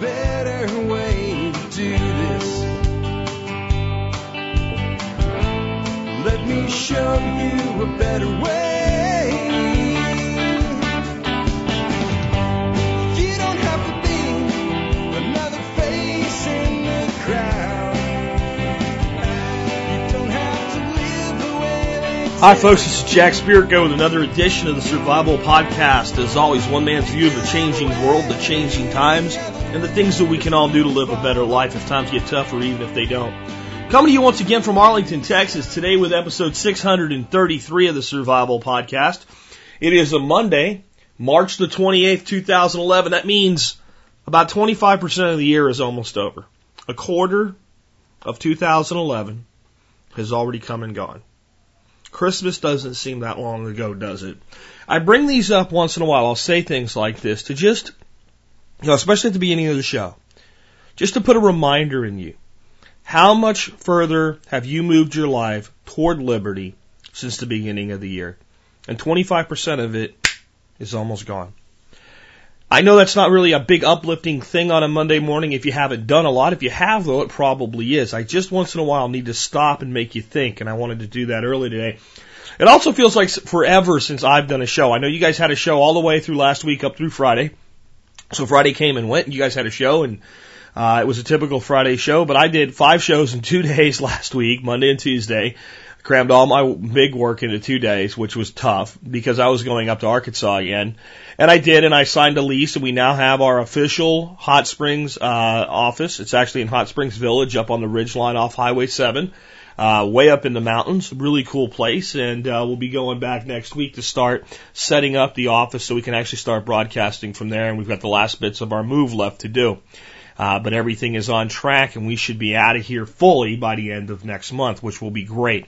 better way to do this. Let me show you a better way. Hi, folks. This is Jack Spirko with another edition of the Survival Podcast. As always, one man's view of the changing world, the changing times, and the things that we can all do to live a better life if times get tougher, even if they don't. Coming to you once again from Arlington, Texas, today with episode 633 of the Survival Podcast. It is a Monday, March the 28th, 2011. That means about 25% of the year is almost over. A quarter of 2011 has already come and gone. Christmas doesn't seem that long ago, does it? I bring these up once in a while. I'll say things like this to just, know, especially at the beginning of the show, just to put a reminder in you. How much further have you moved your life toward liberty since the beginning of the year? And 25% of it is almost gone. I know that's not really a big uplifting thing on a Monday morning if you haven't done a lot. If you have, though, it probably is. I just once in a while need to stop and make you think, and I wanted to do that early today. It also feels like forever since I've done a show. I know you guys had a show all the way through last week up through Friday. So Friday came and went, and you guys had a show, and uh, it was a typical Friday show, but I did five shows in two days last week, Monday and Tuesday. Crammed all my big work into two days, which was tough because I was going up to Arkansas again. And I did, and I signed a lease, and we now have our official Hot Springs uh, office. It's actually in Hot Springs Village up on the ridge line off Highway 7, uh, way up in the mountains. Really cool place, and uh, we'll be going back next week to start setting up the office so we can actually start broadcasting from there, and we've got the last bits of our move left to do. Uh, but everything is on track and we should be out of here fully by the end of next month, which will be great.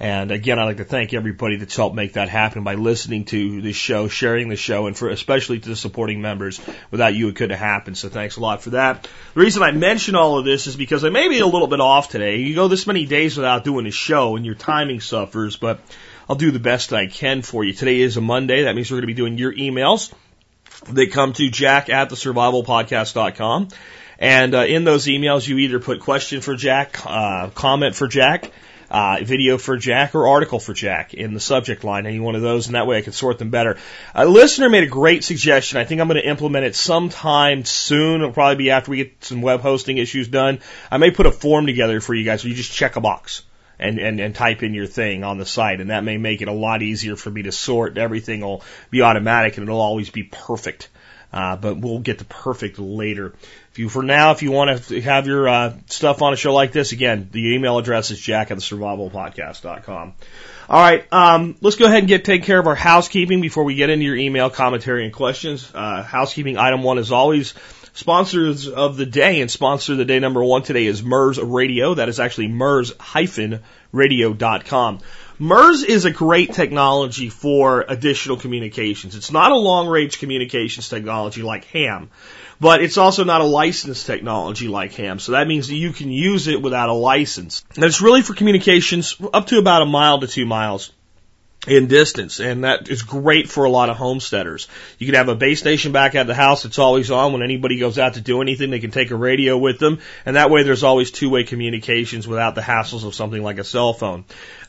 And again, I'd like to thank everybody that's helped make that happen by listening to this show, sharing the show, and for especially to the supporting members. Without you, it couldn't have happened. So thanks a lot for that. The reason I mention all of this is because I may be a little bit off today. You go this many days without doing a show and your timing suffers, but I'll do the best I can for you. Today is a Monday. That means we're going to be doing your emails. that come to jack at the survivalpodcast.com. And uh, in those emails, you either put question for Jack, uh, comment for Jack, uh, video for Jack, or article for Jack in the subject line, any one of those, and that way I can sort them better. A listener made a great suggestion. I think I'm going to implement it sometime soon. It'll probably be after we get some web hosting issues done. I may put a form together for you guys where you just check a box. And, and, and type in your thing on the site, and that may make it a lot easier for me to sort. Everything will be automatic, and it'll always be perfect. Uh, but we'll get to perfect later. If you, for now, if you want to have your uh, stuff on a show like this, again, the email address is jack at the survivalpodcast.com. All right, um, let's go ahead and get take care of our housekeeping before we get into your email commentary and questions. Uh, housekeeping item one is always sponsors of the day, and sponsor of the day number one today is MURS Radio. That is actually MURS-radio.com. MURS is a great technology for additional communications. It's not a long range communications technology like HAM, but it's also not a licensed technology like HAM. So that means that you can use it without a license. And it's really for communications up to about a mile to two miles in distance, and that is great for a lot of homesteaders. You can have a base station back at the house that's always on. When anybody goes out to do anything, they can take a radio with them, and that way there's always two-way communications without the hassles of something like a cell phone.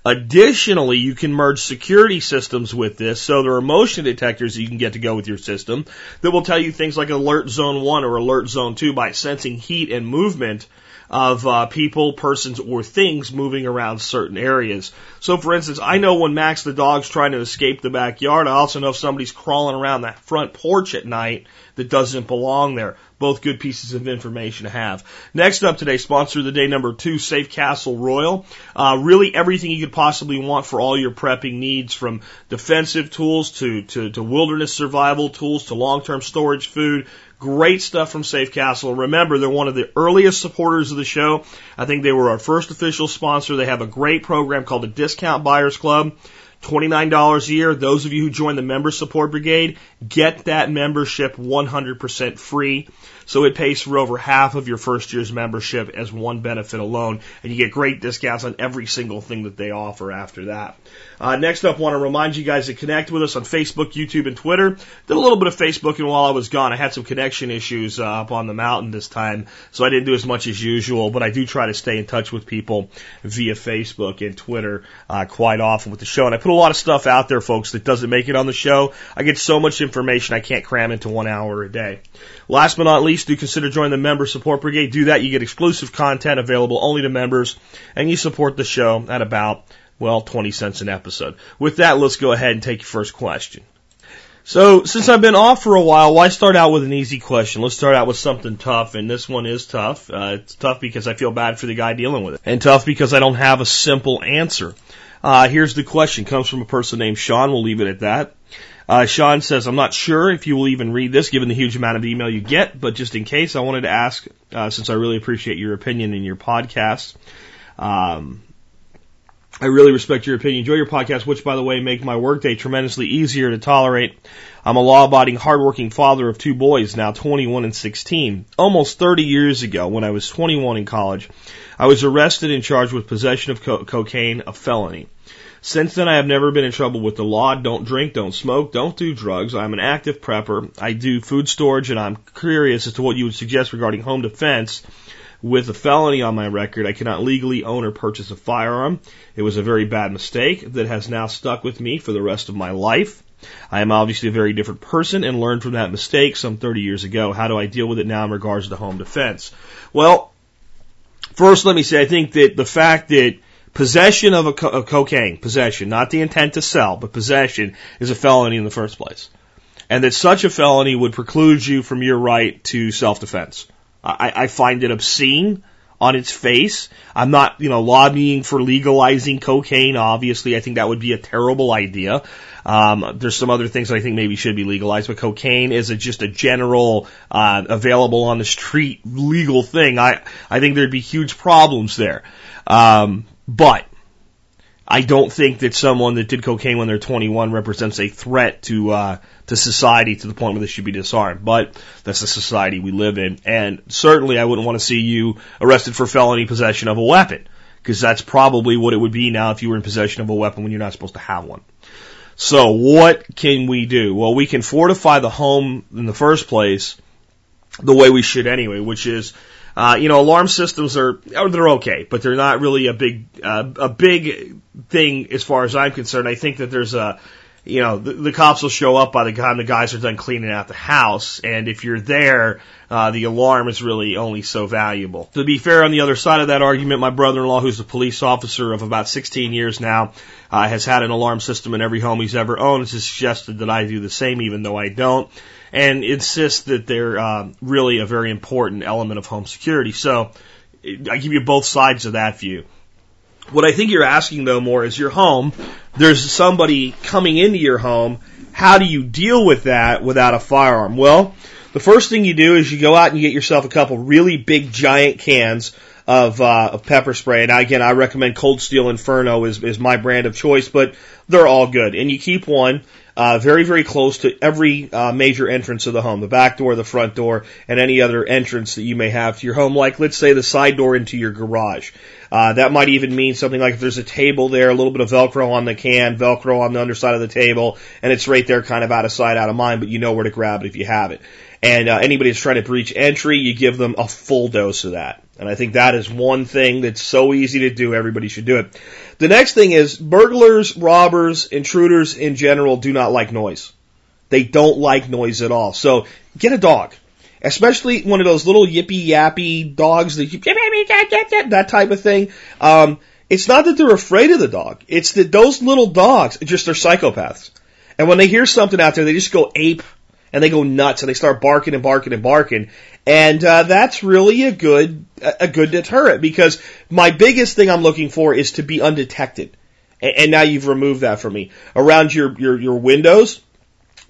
Additionally, you can merge security systems with this, so there are motion detectors you can get to go with your system that will tell you things like alert zone 1 or alert zone 2 by sensing heat and movement of uh, people, persons, or things moving around certain areas. So, for instance, I know when Max the dog's trying to escape the backyard. I also know if somebody's crawling around that front porch at night that doesn't belong there. Both good pieces of information to have. Next up today, sponsor of the day number two, Safe Castle Royal. Uh, really everything you could possibly want for all your prepping needs, from defensive tools to to, to wilderness survival tools to long-term storage food Great stuff from Safe Castle. Remember, they're one of the earliest supporters of the show. I think they were our first official sponsor. They have a great program called the Discount Buyers Club. $29 a year. Those of you who join the member support brigade get that membership 100% free. So it pays for over half of your first year's membership as one benefit alone, and you get great discounts on every single thing that they offer after that. Uh, next up, want to remind you guys to connect with us on Facebook, YouTube, and Twitter. Did a little bit of Facebooking while I was gone. I had some connection issues uh, up on the mountain this time, so I didn't do as much as usual, but I do try to stay in touch with people via Facebook and Twitter uh, quite often with the show. And I put a lot of stuff out there, folks, that doesn't make it on the show. I get so much information I can't cram into one hour a day. Last but not least, do consider joining the member support brigade. Do that. You get exclusive content available only to members and you support the show at about, well, 20 cents an episode. With that, let's go ahead and take your first question. So, since I've been off for a while, why start out with an easy question? Let's start out with something tough, and this one is tough. Uh, it's tough because I feel bad for the guy dealing with it, and tough because I don't have a simple answer. Uh, here's the question. Comes from a person named Sean. We'll leave it at that. Uh, Sean says, I'm not sure if you will even read this given the huge amount of email you get, but just in case, I wanted to ask, uh, since I really appreciate your opinion in your podcast. Um, I really respect your opinion. Enjoy your podcast, which, by the way, make my workday tremendously easier to tolerate. I'm a law-abiding, hardworking father of two boys, now 21 and 16. Almost 30 years ago, when I was 21 in college, I was arrested and charged with possession of co- cocaine, a felony. Since then, I have never been in trouble with the law. Don't drink, don't smoke, don't do drugs. I'm an active prepper. I do food storage, and I'm curious as to what you would suggest regarding home defense. With a felony on my record, I cannot legally own or purchase a firearm. It was a very bad mistake that has now stuck with me for the rest of my life. I am obviously a very different person and learned from that mistake some 30 years ago. How do I deal with it now in regards to home defense? Well, first let me say I think that the fact that Possession of, a co- cocaine, possession, not the intent to sell, but possession is a felony in the first place. And that such a felony would preclude you from your right to self-defense. I, I find it obscene on its face. I'm not, you know, lobbying for legalizing cocaine. Obviously, I think that would be a terrible idea. Um, there's some other things that I think maybe should be legalized, but cocaine is a, just a general, uh, available on the street legal thing. I, I think there'd be huge problems there. Um, but I don't think that someone that did cocaine when they're 21 represents a threat to uh, to society to the point where they should be disarmed. But that's the society we live in, and certainly I wouldn't want to see you arrested for felony possession of a weapon, because that's probably what it would be now if you were in possession of a weapon when you're not supposed to have one. So what can we do? Well, we can fortify the home in the first place the way we should anyway, which is uh, you know, alarm systems are oh, they're okay, but they're not really a big uh, a big thing as far as I'm concerned. I think that there's a you know, the, the cops will show up by the time the guys are done cleaning out the house, and if you're there, uh, the alarm is really only so valuable. To be fair, on the other side of that argument, my brother-in-law, who's a police officer of about 16 years now, uh, has had an alarm system in every home he's ever owned. Has suggested that I do the same, even though I don't and insist that they're uh, really a very important element of home security. So I give you both sides of that view. What I think you're asking though more is your home. There's somebody coming into your home. How do you deal with that without a firearm? Well, the first thing you do is you go out and you get yourself a couple really big giant cans of, uh, of pepper spray. Now again, I recommend Cold Steel Inferno is, is my brand of choice, but they're all good. And you keep one uh, very, very close to every uh, major entrance of the home, the back door, the front door, and any other entrance that you may have to your home, like let's say the side door into your garage. Uh, that might even mean something like if there's a table there, a little bit of Velcro on the can, Velcro on the underside of the table, and it's right there kind of out of sight, out of mind, but you know where to grab it if you have it. And uh, anybody that's trying to breach entry, you give them a full dose of that. And I think that is one thing that's so easy to do, everybody should do it. The next thing is burglars, robbers, intruders in general do not like noise. They don't like noise at all. So get a dog. Especially one of those little yippy yappy dogs that you, that type of thing. Um, it's not that they're afraid of the dog. It's that those little dogs just are psychopaths. And when they hear something out there, they just go ape and they go nuts and they start barking and barking and barking. And uh, that's really a good a good deterrent because my biggest thing I'm looking for is to be undetected. And, and now you've removed that from me around your your your windows.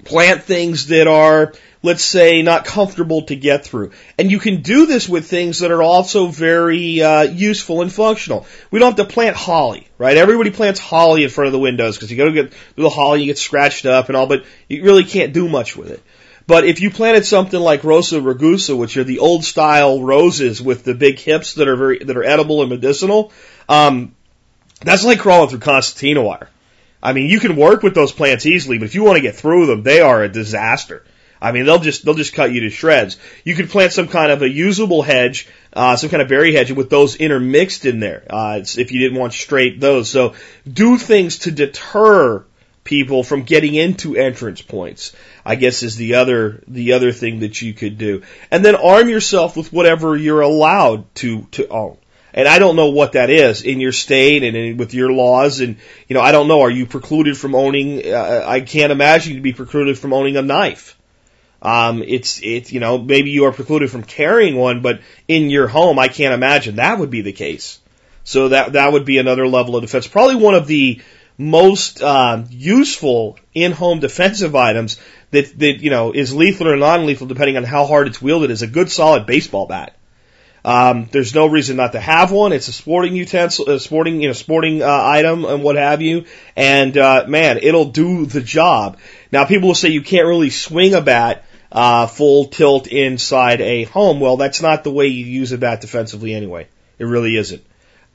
Plant things that are, let's say, not comfortable to get through. And you can do this with things that are also very uh, useful and functional. We don't have to plant holly, right? Everybody plants holly in front of the windows because you go to get the holly, you get scratched up and all, but you really can't do much with it. But if you planted something like Rosa rugosa, which are the old style roses with the big hips that are very that are edible and medicinal, um, that's like crawling through concertina wire. I mean, you can work with those plants easily, but if you want to get through them, they are a disaster. I mean, they'll just they'll just cut you to shreds. You could plant some kind of a usable hedge, uh, some kind of berry hedge with those intermixed in there. Uh, if you didn't want straight those, so do things to deter people from getting into entrance points. I guess is the other the other thing that you could do, and then arm yourself with whatever you're allowed to to own. And I don't know what that is in your state and in, with your laws. And, you know, I don't know. Are you precluded from owning, uh, I can't imagine you'd be precluded from owning a knife. Um, it's, it's, you know, maybe you are precluded from carrying one, but in your home, I can't imagine that would be the case. So that, that would be another level of defense. Probably one of the most, uh, useful in-home defensive items that, that, you know, is lethal or non-lethal depending on how hard it's wielded is a good solid baseball bat. Um, there's no reason not to have one. It's a sporting utensil, a sporting, you know, sporting uh, item and what have you. And uh, man, it'll do the job. Now, people will say you can't really swing a bat uh, full tilt inside a home. Well, that's not the way you use a bat defensively anyway. It really isn't.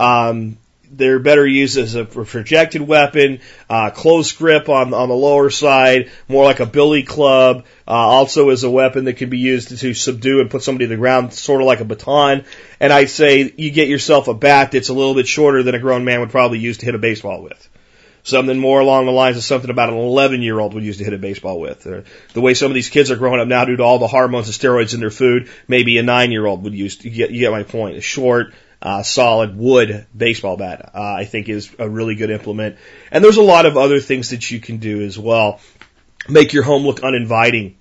Um, they're better used as a projected weapon, uh, close grip on on the lower side, more like a billy club. Uh, also as a weapon that can be used to, to subdue and put somebody to the ground, sort of like a baton. And I say you get yourself a bat that's a little bit shorter than a grown man would probably use to hit a baseball with. Something more along the lines of something about an 11 year old would use to hit a baseball with. Or the way some of these kids are growing up now due to all the hormones and steroids in their food, maybe a nine year old would use. You get, you get my point. A short, uh, solid wood baseball bat, uh, I think is a really good implement. And there's a lot of other things that you can do as well. Make your home look uninviting.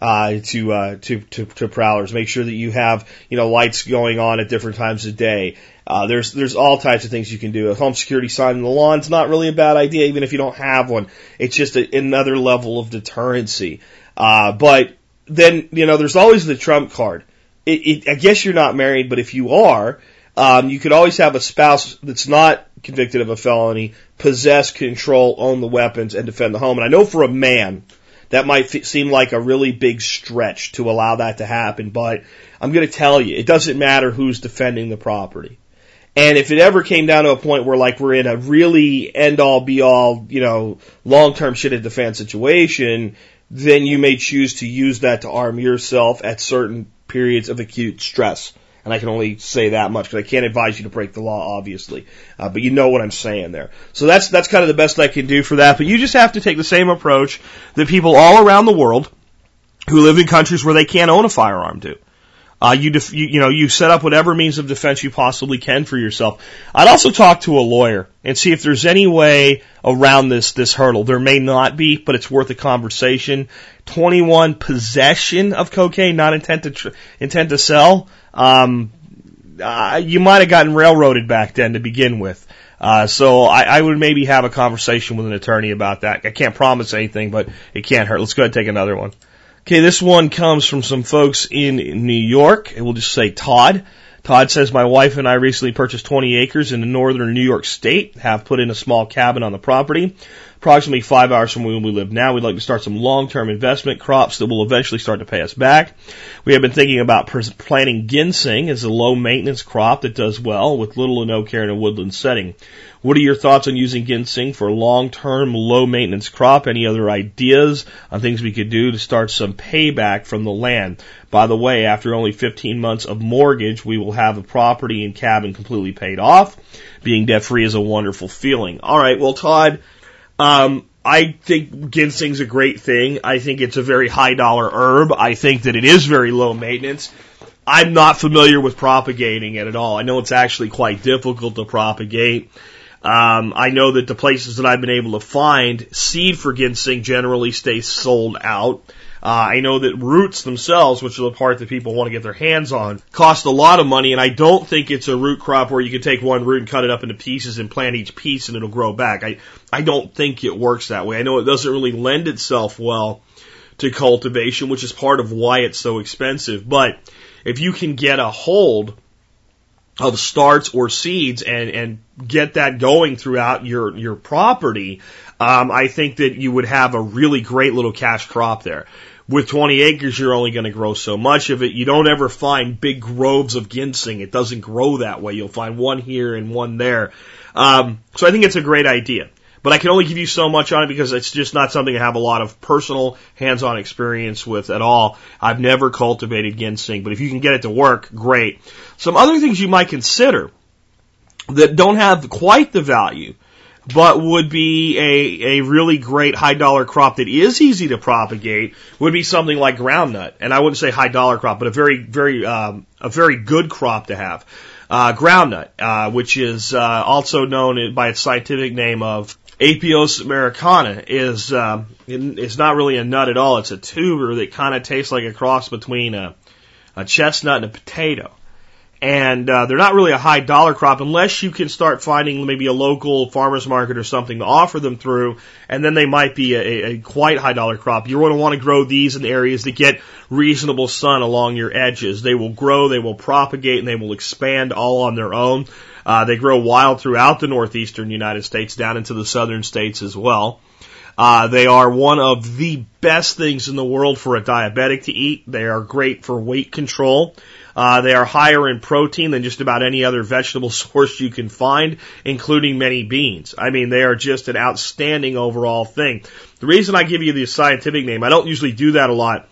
Uh, to, uh, to, to, to prowlers. Make sure that you have, you know, lights going on at different times of day. Uh, there's, there's all types of things you can do. A home security sign in the lawn's not really a bad idea, even if you don't have one. It's just a, another level of deterrency. Uh, but then, you know, there's always the trump card. It, it, I guess you're not married, but if you are, um, you could always have a spouse that's not convicted of a felony possess, control, own the weapons, and defend the home. And I know for a man, that might seem like a really big stretch to allow that to happen, but I'm going to tell you, it doesn't matter who's defending the property. And if it ever came down to a point where like we're in a really end all be all, you know, long term shit at defense situation, then you may choose to use that to arm yourself at certain periods of acute stress and I can only say that much because I can't advise you to break the law, obviously. Uh, but you know what I'm saying there. So that's that's kind of the best I can do for that. But you just have to take the same approach that people all around the world who live in countries where they can't own a firearm do. Uh, you, def- you, you know, you set up whatever means of defense you possibly can for yourself. I'd also talk to a lawyer and see if there's any way around this, this hurdle. There may not be, but it's worth a conversation. 21 possession of cocaine, not intent to, tr- intent to sell. Um, uh, you might have gotten railroaded back then to begin with. Uh, so I, I would maybe have a conversation with an attorney about that. I can't promise anything, but it can't hurt. Let's go ahead and take another one. Okay, this one comes from some folks in New York. We'll just say Todd. Todd says, my wife and I recently purchased 20 acres in the northern New York state, have put in a small cabin on the property approximately five hours from where we live now. We'd like to start some long-term investment crops that will eventually start to pay us back. We have been thinking about planting ginseng as a low maintenance crop that does well with little or no care in a woodland setting. What are your thoughts on using ginseng for a long-term, low-maintenance crop? Any other ideas on things we could do to start some payback from the land? By the way, after only 15 months of mortgage, we will have a property and cabin completely paid off. Being debt-free is a wonderful feeling. All right, well, Todd, um, I think ginseng's a great thing. I think it's a very high dollar herb. I think that it is very low maintenance. I'm not familiar with propagating it at all. I know it's actually quite difficult to propagate. Um, I know that the places that I've been able to find seed for ginseng generally stay sold out. Uh, I know that roots themselves, which are the part that people want to get their hands on, cost a lot of money, and I don't think it's a root crop where you can take one root and cut it up into pieces and plant each piece and it'll grow back. I, I don't think it works that way. I know it doesn't really lend itself well to cultivation, which is part of why it's so expensive. But if you can get a hold of starts or seeds and, and get that going throughout your, your property, um, I think that you would have a really great little cash crop there. With 20 acres, you're only going to grow so much of it. You don't ever find big groves of ginseng. It doesn't grow that way. You'll find one here and one there. Um, so I think it's a great idea. But I can only give you so much on it because it's just not something I have a lot of personal hands-on experience with at all. I've never cultivated ginseng, but if you can get it to work, great. Some other things you might consider that don't have quite the value but would be a, a really great high dollar crop that is easy to propagate would be something like groundnut. And I wouldn't say high dollar crop, but a very, very, um, a very good crop to have. Uh, groundnut, uh, which is, uh, also known by its scientific name of Apios americana is, um, it's not really a nut at all. It's a tuber that kind of tastes like a cross between a, a chestnut and a potato and uh, they're not really a high dollar crop unless you can start finding maybe a local farmers market or something to offer them through, and then they might be a, a quite high dollar crop. You're going to want to grow these in areas that get reasonable sun along your edges. They will grow, they will propagate, and they will expand all on their own. Uh, they grow wild throughout the northeastern United States, down into the southern states as well. Uh, they are one of the best things in the world for a diabetic to eat. They are great for weight control. Uh, they are higher in protein than just about any other vegetable source you can find, including many beans. I mean, they are just an outstanding overall thing. The reason I give you the scientific name, I don't usually do that a lot,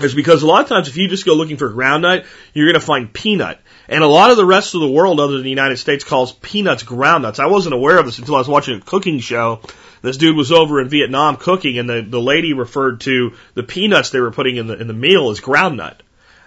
is because a lot of times if you just go looking for groundnut, you're going to find peanut. And a lot of the rest of the world, other than the United States, calls peanuts groundnuts. I wasn't aware of this until I was watching a cooking show. This dude was over in Vietnam cooking, and the, the lady referred to the peanuts they were putting in the in the meal as groundnut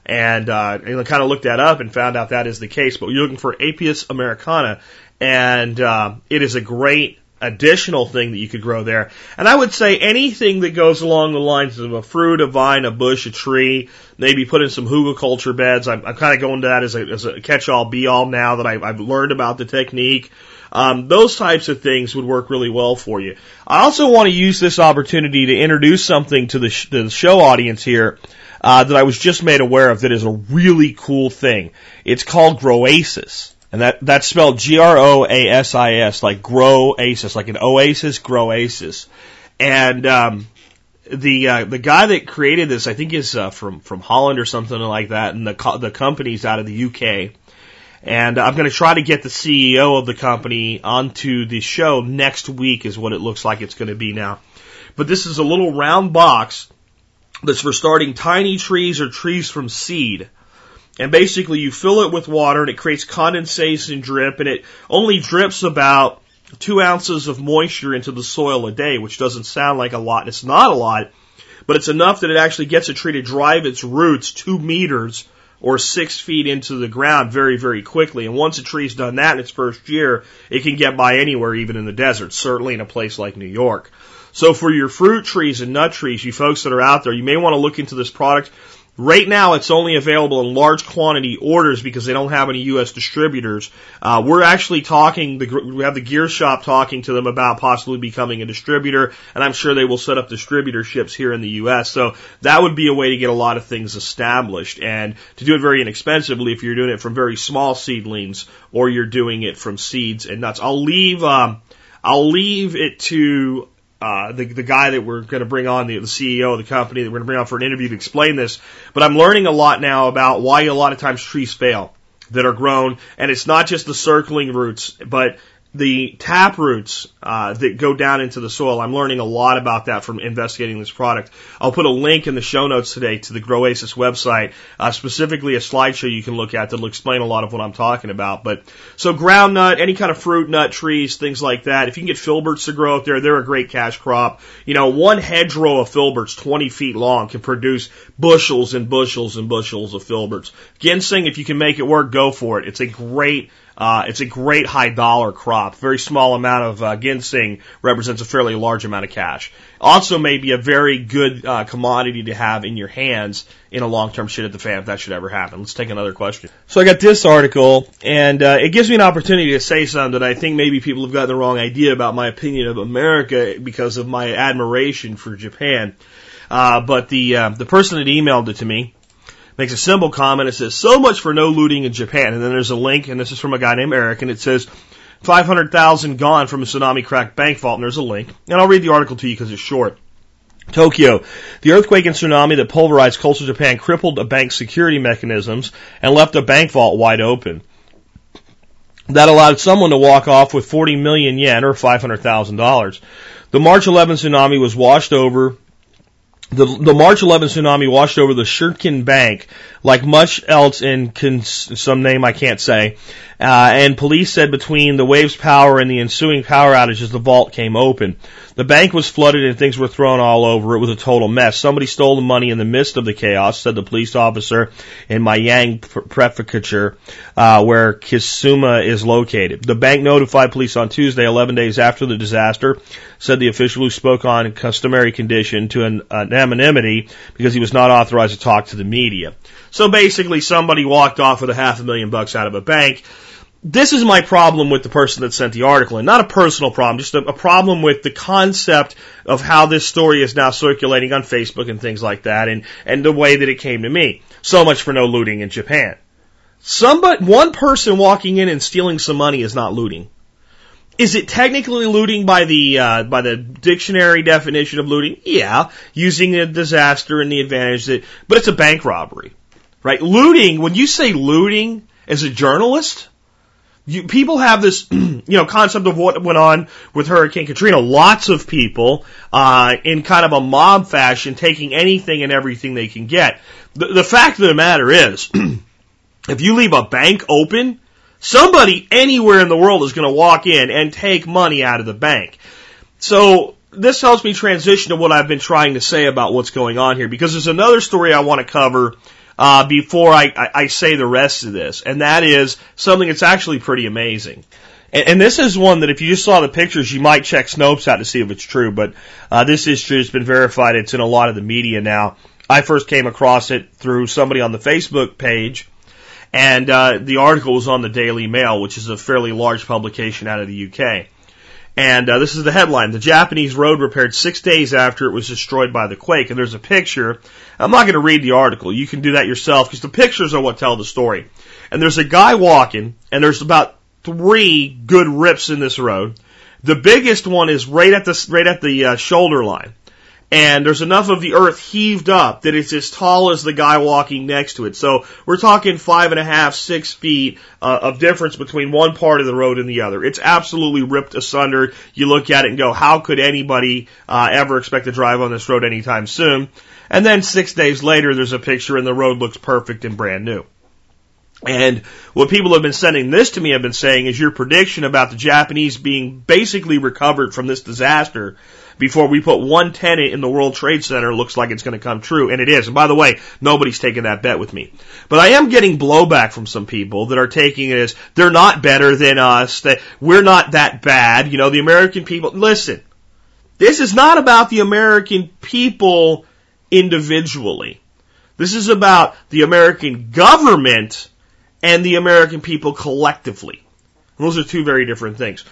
and uh, kind of looked that up and found out that is the case. But you're looking for Apios americana, and uh, it is a great additional thing that you could grow there. And I would say anything that goes along the lines of a fruit, a vine, a bush, a tree, maybe put in some hugelkultur beds. I'm, I'm kind of going to that as a, as a catch-all, be-all now that I, I've learned about the technique. Um, those types of things would work really well for you. I also want to use this opportunity to introduce something to the, sh- the show audience here uh, that I was just made aware of that is a really cool thing. It's called Groasis. And that, that's spelled G-R-O-A-S-I-S, like grow asis, like an oasis, Groasis. And, um, the, uh, the guy that created this, I think is, uh, from, from Holland or something like that, and the, co- the company's out of the UK. And I'm going to try to get the CEO of the company onto the show next week is what it looks like it's going to be now. But this is a little round box that's for starting tiny trees or trees from seed. And basically you fill it with water and it creates condensation drip and it only drips about two ounces of moisture into the soil a day, which doesn't sound like a lot. And it's not a lot, but it's enough that it actually gets a tree to drive its roots two meters or six feet into the ground very, very quickly. And once a tree's done that in its first year, it can get by anywhere, even in the desert, certainly in a place like New York. So for your fruit trees and nut trees, you folks that are out there, you may want to look into this product. Right now, it's only available in large quantity orders because they don't have any U.S. distributors. Uh, we're actually talking. We have the gear shop talking to them about possibly becoming a distributor, and I'm sure they will set up distributorships here in the U.S. So that would be a way to get a lot of things established, and to do it very inexpensively if you're doing it from very small seedlings or you're doing it from seeds and nuts. I'll leave. Um, I'll leave it to uh, the, the guy that we're going to bring on, the, the CEO of the company that we're going to bring on for an interview to explain this. But I'm learning a lot now about why a lot of times trees fail that are grown. And it's not just the circling roots, but the tap roots uh, that go down into the soil. I'm learning a lot about that from investigating this product. I'll put a link in the show notes today to the Groasis website, uh, specifically a slideshow you can look at that'll explain a lot of what I'm talking about. But so groundnut, any kind of fruit nut trees, things like that. If you can get filberts to grow up there, they're a great cash crop. You know, one hedgerow of filberts, 20 feet long, can produce bushels and bushels and bushels of filberts. Ginseng, if you can make it work, go for it. It's a great uh, it's a great high dollar crop. Very small amount of uh, ginseng represents a fairly large amount of cash. Also, maybe a very good uh, commodity to have in your hands in a long-term shit at the fan if that should ever happen. Let's take another question. So I got this article, and uh, it gives me an opportunity to say something that I think maybe people have gotten the wrong idea about my opinion of America because of my admiration for Japan. Uh, but the uh, the person that emailed it to me makes a simple comment. It says, "So much for no looting in Japan." And then there's a link, and this is from a guy named Eric, and it says. 500,000 gone from a tsunami cracked bank vault, and there's a link. And I'll read the article to you because it's short. Tokyo. The earthquake and tsunami that pulverized coastal Japan crippled a bank's security mechanisms and left a bank vault wide open. That allowed someone to walk off with 40 million yen or $500,000. The March 11 tsunami was washed over the, the March 11 tsunami washed over the Shinkin Bank, like much else in cons- some name I can't say. Uh, and police said between the wave's power and the ensuing power outages, the vault came open. The bank was flooded and things were thrown all over. It was a total mess. Somebody stole the money in the midst of the chaos, said the police officer in Miyagi Prefecture, uh, where Kisuma is located. The bank notified police on Tuesday, 11 days after the disaster, said the official who spoke on customary condition to an anonymity because he was not authorized to talk to the media. So basically somebody walked off with a half a million bucks out of a bank this is my problem with the person that sent the article, and not a personal problem, just a, a, problem with the concept of how this story is now circulating on Facebook and things like that, and and the way that it came to me. So much for no looting in Japan. Somebody, one person walking in and stealing some money is not looting. Is it technically looting by the uh, by the dictionary definition of looting? Yeah, using a disaster and the advantage that, but it's a bank robbery, right? Looting. When you say looting as a journalist you, people have this, you know, concept of what went on with Hurricane Katrina. Lots of people, uh, in kind of a mob fashion, taking anything and everything they can get. The, the fact of the matter is, if you leave a bank open, somebody anywhere in the world is going to walk in and take money out of the bank. So this helps me transition to what I've been trying to say about what's going on here because there's another story I want to cover uh, before I, I, I say the rest of this, and that is something that's actually pretty amazing. And, this is one that if you just saw the pictures, you might check Snopes out to see if it's true. But uh, this is true. It's been verified. It's in a lot of the media now. I first came across it through somebody on the Facebook page, and uh, the article was on the Daily Mail, which is a fairly large publication out of the UK. And uh, this is the headline. The Japanese road repaired six days after it was destroyed by the quake. And there's a picture. I'm not going to read the article. You can do that yourself because the pictures are what tell the story. And there's a guy walking, and there's about three good rips in this road. The biggest one is right at the right at the uh, shoulder line and there's enough of the earth heaved up that it's as tall as the guy walking next to it. So we're talking five and a half, six feet uh, of difference between one part of the road and the other. It's absolutely ripped asunder. You look at it and go, how could anybody uh, ever expect to drive on this road anytime soon? And then six days later, there's a picture and the road looks perfect and brand new. And what people have been sending this to me have been saying is your prediction about the Japanese being basically recovered from this disaster before we put one tenant in the World Trade Center looks like it's going to come true. And it is. And by the way, nobody's taking that bet with me. But I am getting blowback from some people that are taking it as they're not better than us, that we're not that bad. You know, the American people, listen, this is not about the American people individually. This is about the American government and the American people collectively. Those are two very different things.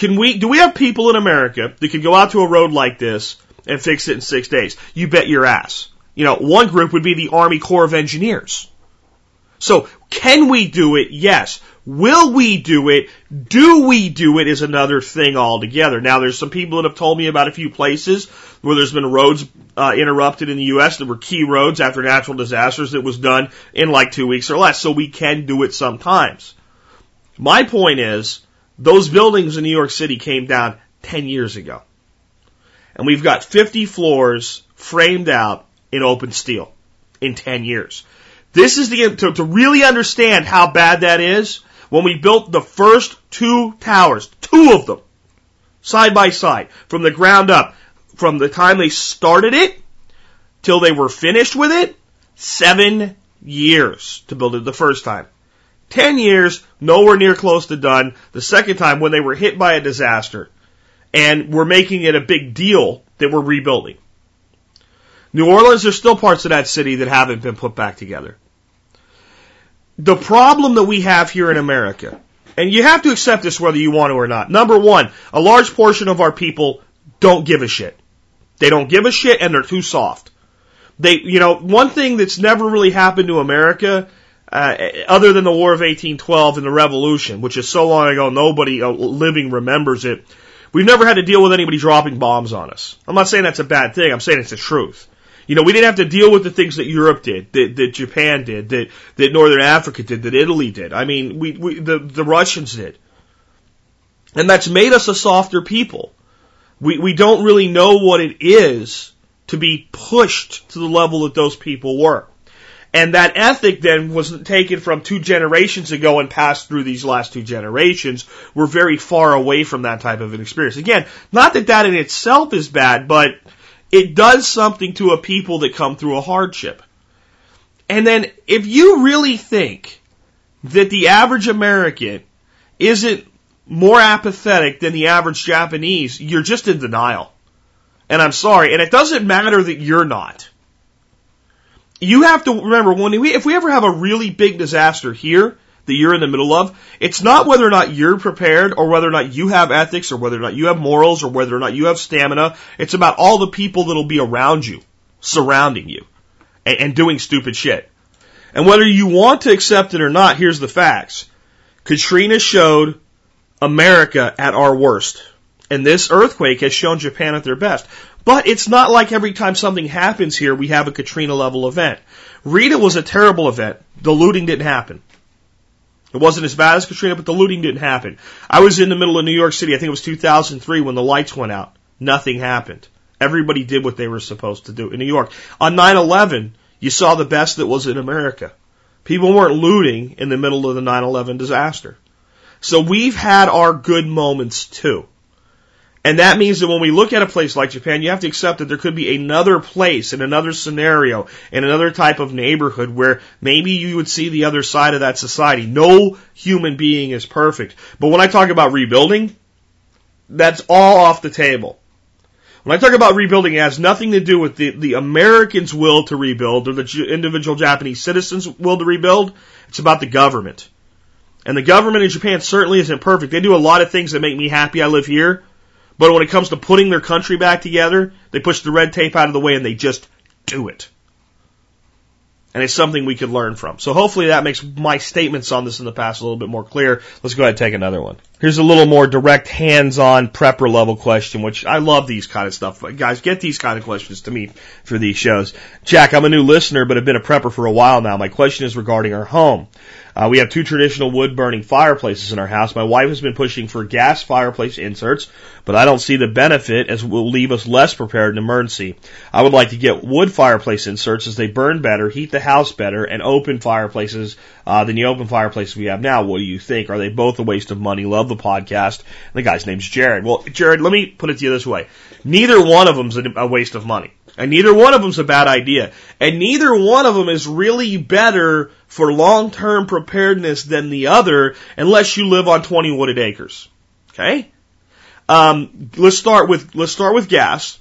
Can we, do we have people in America that could go out to a road like this and fix it in six days? You bet your ass. You know, one group would be the Army Corps of Engineers. So, can we do it? Yes. Will we do it? Do we do it is another thing altogether. Now, there's some people that have told me about a few places where there's been roads uh, interrupted in the U.S. that were key roads after natural disasters that was done in like two weeks or less. So we can do it sometimes. My point is, those buildings in New York City came down 10 years ago. And we've got 50 floors framed out in open steel in 10 years. This is the, to, to really understand how bad that is, when we built the first two towers, two of them, side by side, from the ground up, from the time they started it till they were finished with it, seven years to build it the first time. 10 years, nowhere near close to done. The second time when they were hit by a disaster and we're making it a big deal that we're rebuilding. New Orleans, there's still parts of that city that haven't been put back together. The problem that we have here in America, and you have to accept this whether you want to or not. Number one, a large portion of our people don't give a shit. They don't give a shit and they're too soft. They, you know, one thing that's never really happened to America, uh, other than the War of 1812 and the Revolution, which is so long ago nobody uh, living remembers it. We've never had to deal with anybody dropping bombs on us. I'm not saying that's a bad thing. I'm saying it's the truth. You know, we didn't have to deal with the things that Europe did, that, that Japan did, that, that Northern Africa did, that Italy did. I mean, we, we, the, the Russians did. And that's made us a softer people. We, we don't really know what it is to be pushed to the level that those people were. And that ethic then was taken from two generations ago and passed through these last two generations. We're very far away from that type of an experience. Again, not that that in itself is bad, but it does something to a people that come through a hardship. And then if you really think that the average American isn't more apathetic than the average Japanese, you're just in denial. And I'm sorry. And it doesn't matter that you're not. You have to remember when we, if we ever have a really big disaster here that you're in the middle of, it's not whether or not you're prepared or whether or not you have ethics or whether or not you have morals or whether or not you have stamina. It's about all the people that'll be around you, surrounding you, and, and doing stupid shit. And whether you want to accept it or not, here's the facts. Katrina showed America at our worst. And this earthquake has shown Japan at their best. But it's not like every time something happens here, we have a Katrina level event. Rita was a terrible event. The looting didn't happen. It wasn't as bad as Katrina, but the looting didn't happen. I was in the middle of New York City. I think it was 2003 when the lights went out. Nothing happened. Everybody did what they were supposed to do in New York. On 9-11, you saw the best that was in America. People weren't looting in the middle of the 9-11 disaster. So we've had our good moments too. And that means that when we look at a place like Japan, you have to accept that there could be another place in another scenario in another type of neighborhood where maybe you would see the other side of that society. No human being is perfect. But when I talk about rebuilding, that's all off the table. When I talk about rebuilding, it has nothing to do with the, the Americans' will to rebuild or the individual Japanese citizens' will to rebuild. It's about the government. And the government in Japan certainly isn't perfect. They do a lot of things that make me happy I live here. But when it comes to putting their country back together, they push the red tape out of the way and they just do it. And it's something we could learn from. So hopefully that makes my statements on this in the past a little bit more clear. Let's go ahead and take another one. Here's a little more direct hands-on prepper level question, which I love these kind of stuff. But guys, get these kind of questions to me for these shows. Jack, I'm a new listener, but I've been a prepper for a while now. My question is regarding our home. Uh, we have two traditional wood burning fireplaces in our house. My wife has been pushing for gas fireplace inserts, but I don't see the benefit as it will leave us less prepared in emergency. I would like to get wood fireplace inserts as they burn better, heat the house better, and open fireplaces uh, than the open fireplaces we have now. What do you think? Are they both a waste of money? Love the podcast. The guy's name's Jared. Well, Jared, let me put it to you this way. Neither one of them's a waste of money. And neither one of them's a bad idea. And neither one of them is really better for long-term preparedness than the other unless you live on 20 wooded acres. Okay? Um, let's start with, let's start with gas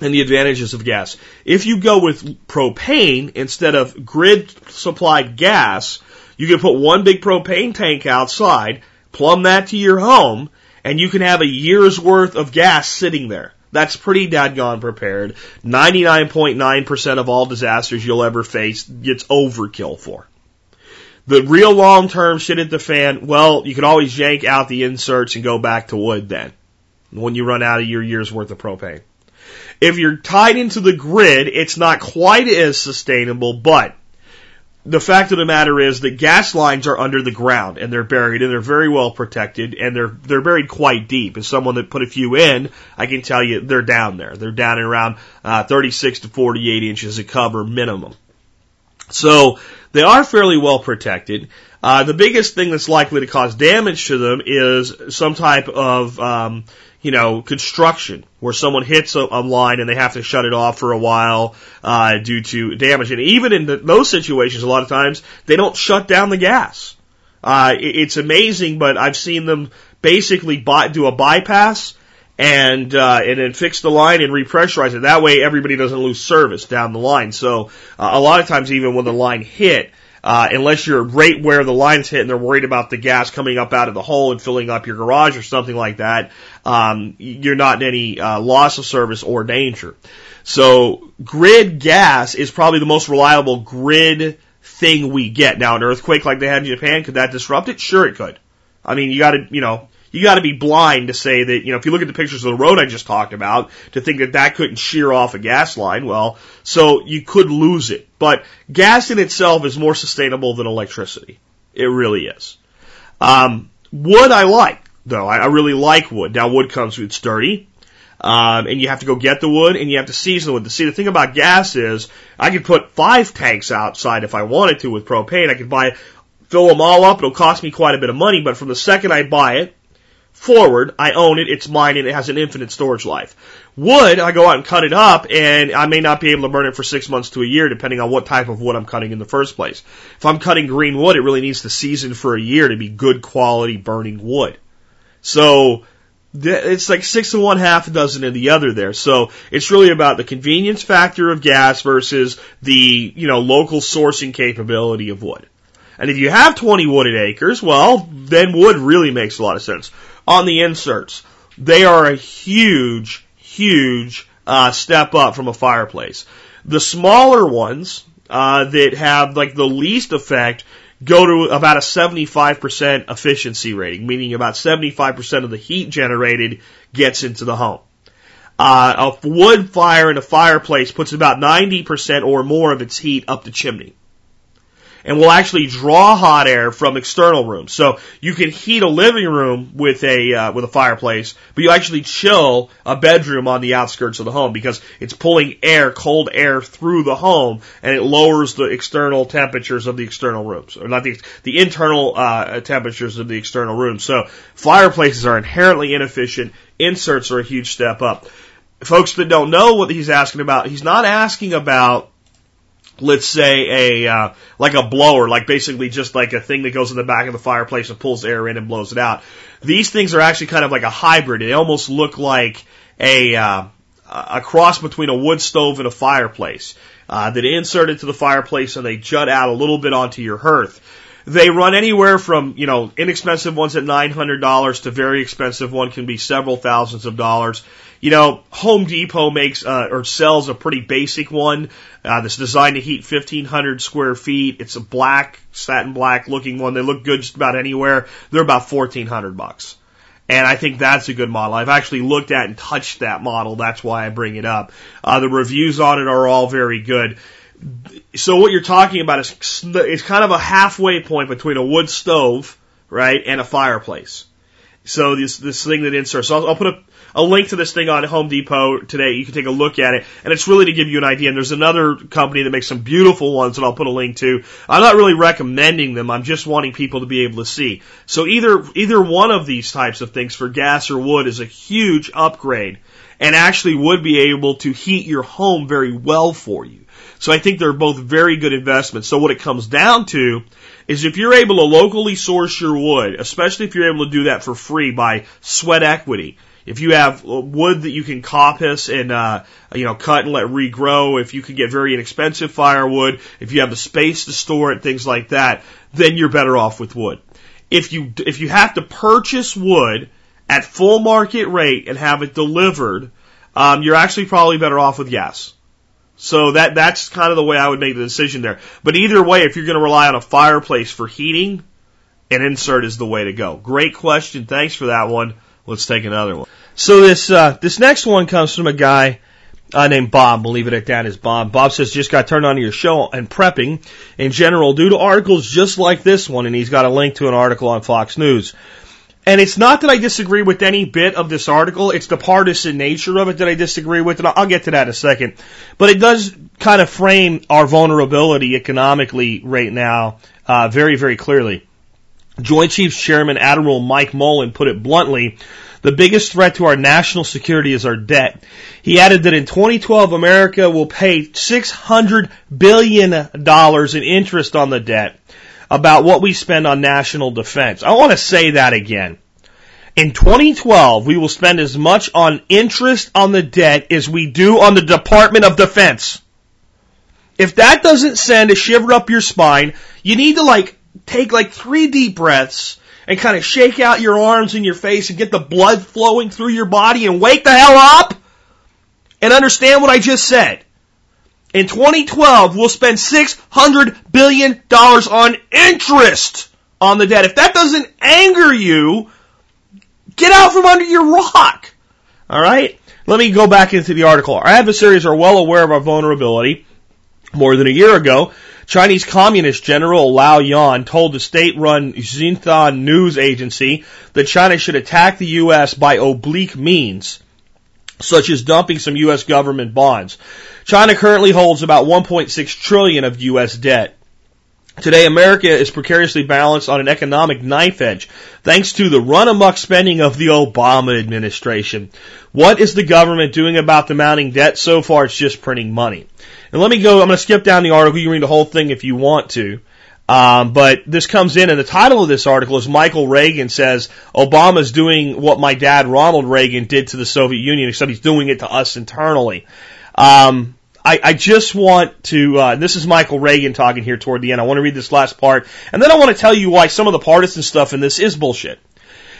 and the advantages of gas. If you go with propane instead of grid supplied gas, you can put one big propane tank outside, plumb that to your home, and you can have a year's worth of gas sitting there. That's pretty dadgone prepared. 99.9% of all disasters you'll ever face gets overkill for. The real long term shit at the fan, well, you can always yank out the inserts and go back to wood then. When you run out of your year's worth of propane. If you're tied into the grid, it's not quite as sustainable, but the fact of the matter is that gas lines are under the ground and they're buried and they're very well protected and they're they're buried quite deep. As someone that put a few in, I can tell you they're down there. They're down around uh, 36 to 48 inches of cover minimum. So they are fairly well protected. Uh, the biggest thing that's likely to cause damage to them is some type of um, you know, construction where someone hits a, a, line and they have to shut it off for a while uh, due to damage. And even in the, those situations, a lot of times they don't shut down the gas. Uh, it, it's amazing, but I've seen them basically buy, do a bypass and uh, and then fix the line and repressurize it. That way, everybody doesn't lose service down the line. So uh, a lot of times, even when the line hit, uh, unless you're right where the lines hit and they're worried about the gas coming up out of the hole and filling up your garage or something like that, um, you're not in any uh, loss of service or danger. So grid gas is probably the most reliable grid thing we get. Now, an earthquake like they had in Japan, could that disrupt it? Sure, it could. I mean, you got to, you know, you got to be blind to say that, you know, if you look at the pictures of the road I just talked about, to think that that couldn't shear off a gas line, well, so you could lose it. But gas in itself is more sustainable than electricity. It really is. Um, wood I like, though. I, I really like wood. Now, wood comes, it's dirty. Um, and you have to go get the wood and you have to season the wood. See, the thing about gas is I could put five tanks outside if I wanted to with propane. I could buy, fill them all up. It'll cost me quite a bit of money, but from the second I buy it, forward. I own it. It's mine and it has an infinite storage life. Wood, I go out and cut it up and I may not be able to burn it for six months to a year depending on what type of wood I'm cutting in the first place. If I'm cutting green wood, it really needs to season for a year to be good quality burning wood. So, it's like six and one half a dozen in the other there. So it's really about the convenience factor of gas versus the, you know, local sourcing capability of wood. And if you have 20 wooded acres, well, then wood really makes a lot of sense on the inserts. They are a huge, huge uh, step up from a fireplace. The smaller ones uh, that have like the least effect go to about a 75% efficiency rating, meaning about 75% of the heat generated gets into the home. Uh, a wood fire in a fireplace puts about 90% or more of its heat up the chimney and will actually draw hot air from external rooms. So you can heat a living room with a uh, with a fireplace, but you actually chill a bedroom on the outskirts of the home because it's pulling air, cold air through the home, and it lowers the external temperatures of the external rooms, or not the the internal uh, temperatures of the external rooms. So fireplaces are inherently inefficient. Inserts are a huge step up. Folks that don't know what he's asking about, he's not asking about let's say a uh, like a blower, like basically just like a thing that goes in the back of the fireplace and pulls air in and blows it out. These things are actually kind of like a hybrid. They almost look like a uh, a cross between a wood stove and a fireplace uh, that insert into the fireplace and they jut out a little bit onto your hearth. They run anywhere from, you know, inexpensive ones at $900 to very expensive one can be several thousands of dollars. You know, Home Depot makes uh, or sells a pretty basic one uh, that's designed to heat 1,500 square feet. It's a black, satin black looking one. They look good just about anywhere. They're about 1,400 bucks. And I think that's a good model. I've actually looked at and touched that model. That's why I bring it up. Uh, the reviews on it are all very good. So what you're talking about is, is kind of a halfway point between a wood stove, right, and a fireplace. So this, this thing that inserts, I'll, I'll put a, a link to this thing on Home Depot today. You can take a look at it. And it's really to give you an idea. And there's another company that makes some beautiful ones that I'll put a link to. I'm not really recommending them. I'm just wanting people to be able to see. So either, either one of these types of things for gas or wood is a huge upgrade and actually would be able to heat your home very well for you. So I think they're both very good investments. So what it comes down to is if you're able to locally source your wood, especially if you're able to do that for free by sweat equity, if you have wood that you can coppice and uh, you know cut and let regrow, if you can get very inexpensive firewood, if you have the space to store it, things like that, then you're better off with wood. If you if you have to purchase wood at full market rate and have it delivered, um, you're actually probably better off with gas. So that that's kind of the way I would make the decision there. But either way, if you're going to rely on a fireplace for heating, an insert is the way to go. Great question. Thanks for that one. Let's take another one. So this uh, this next one comes from a guy uh, named Bob. We'll leave it at that as Bob. Bob says just got turned on to your show and prepping in general due to articles just like this one, and he's got a link to an article on Fox News. And it's not that I disagree with any bit of this article. It's the partisan nature of it that I disagree with, and I'll get to that in a second. But it does kind of frame our vulnerability economically right now uh, very, very clearly. Joint Chiefs Chairman Admiral Mike Mullen put it bluntly the biggest threat to our national security is our debt. He added that in 2012, America will pay $600 billion in interest on the debt about what we spend on national defense. I want to say that again. In 2012, we will spend as much on interest on the debt as we do on the Department of Defense. If that doesn't send a shiver up your spine, you need to like take like three deep breaths and kind of shake out your arms and your face and get the blood flowing through your body and wake the hell up? And understand what I just said. In 2012, we'll spend $600 billion on interest on the debt. If that doesn't anger you, get out from under your rock. Alright? Let me go back into the article. Our adversaries are well aware of our vulnerability. More than a year ago, Chinese Communist General Luo Yuan told the state-run Xinhua news agency that China should attack the U.S. by oblique means, such as dumping some U.S. government bonds. China currently holds about 1.6 trillion of U.S. debt. Today, America is precariously balanced on an economic knife edge, thanks to the run amok spending of the Obama administration. What is the government doing about the mounting debt? So far, it's just printing money. And let me go, I'm going to skip down the article. You can read the whole thing if you want to. Um, but this comes in, and the title of this article is Michael Reagan says Obama's doing what my dad Ronald Reagan did to the Soviet Union, except he's doing it to us internally. Um, I, I just want to, uh, this is Michael Reagan talking here toward the end. I want to read this last part, and then I want to tell you why some of the partisan stuff in this is bullshit.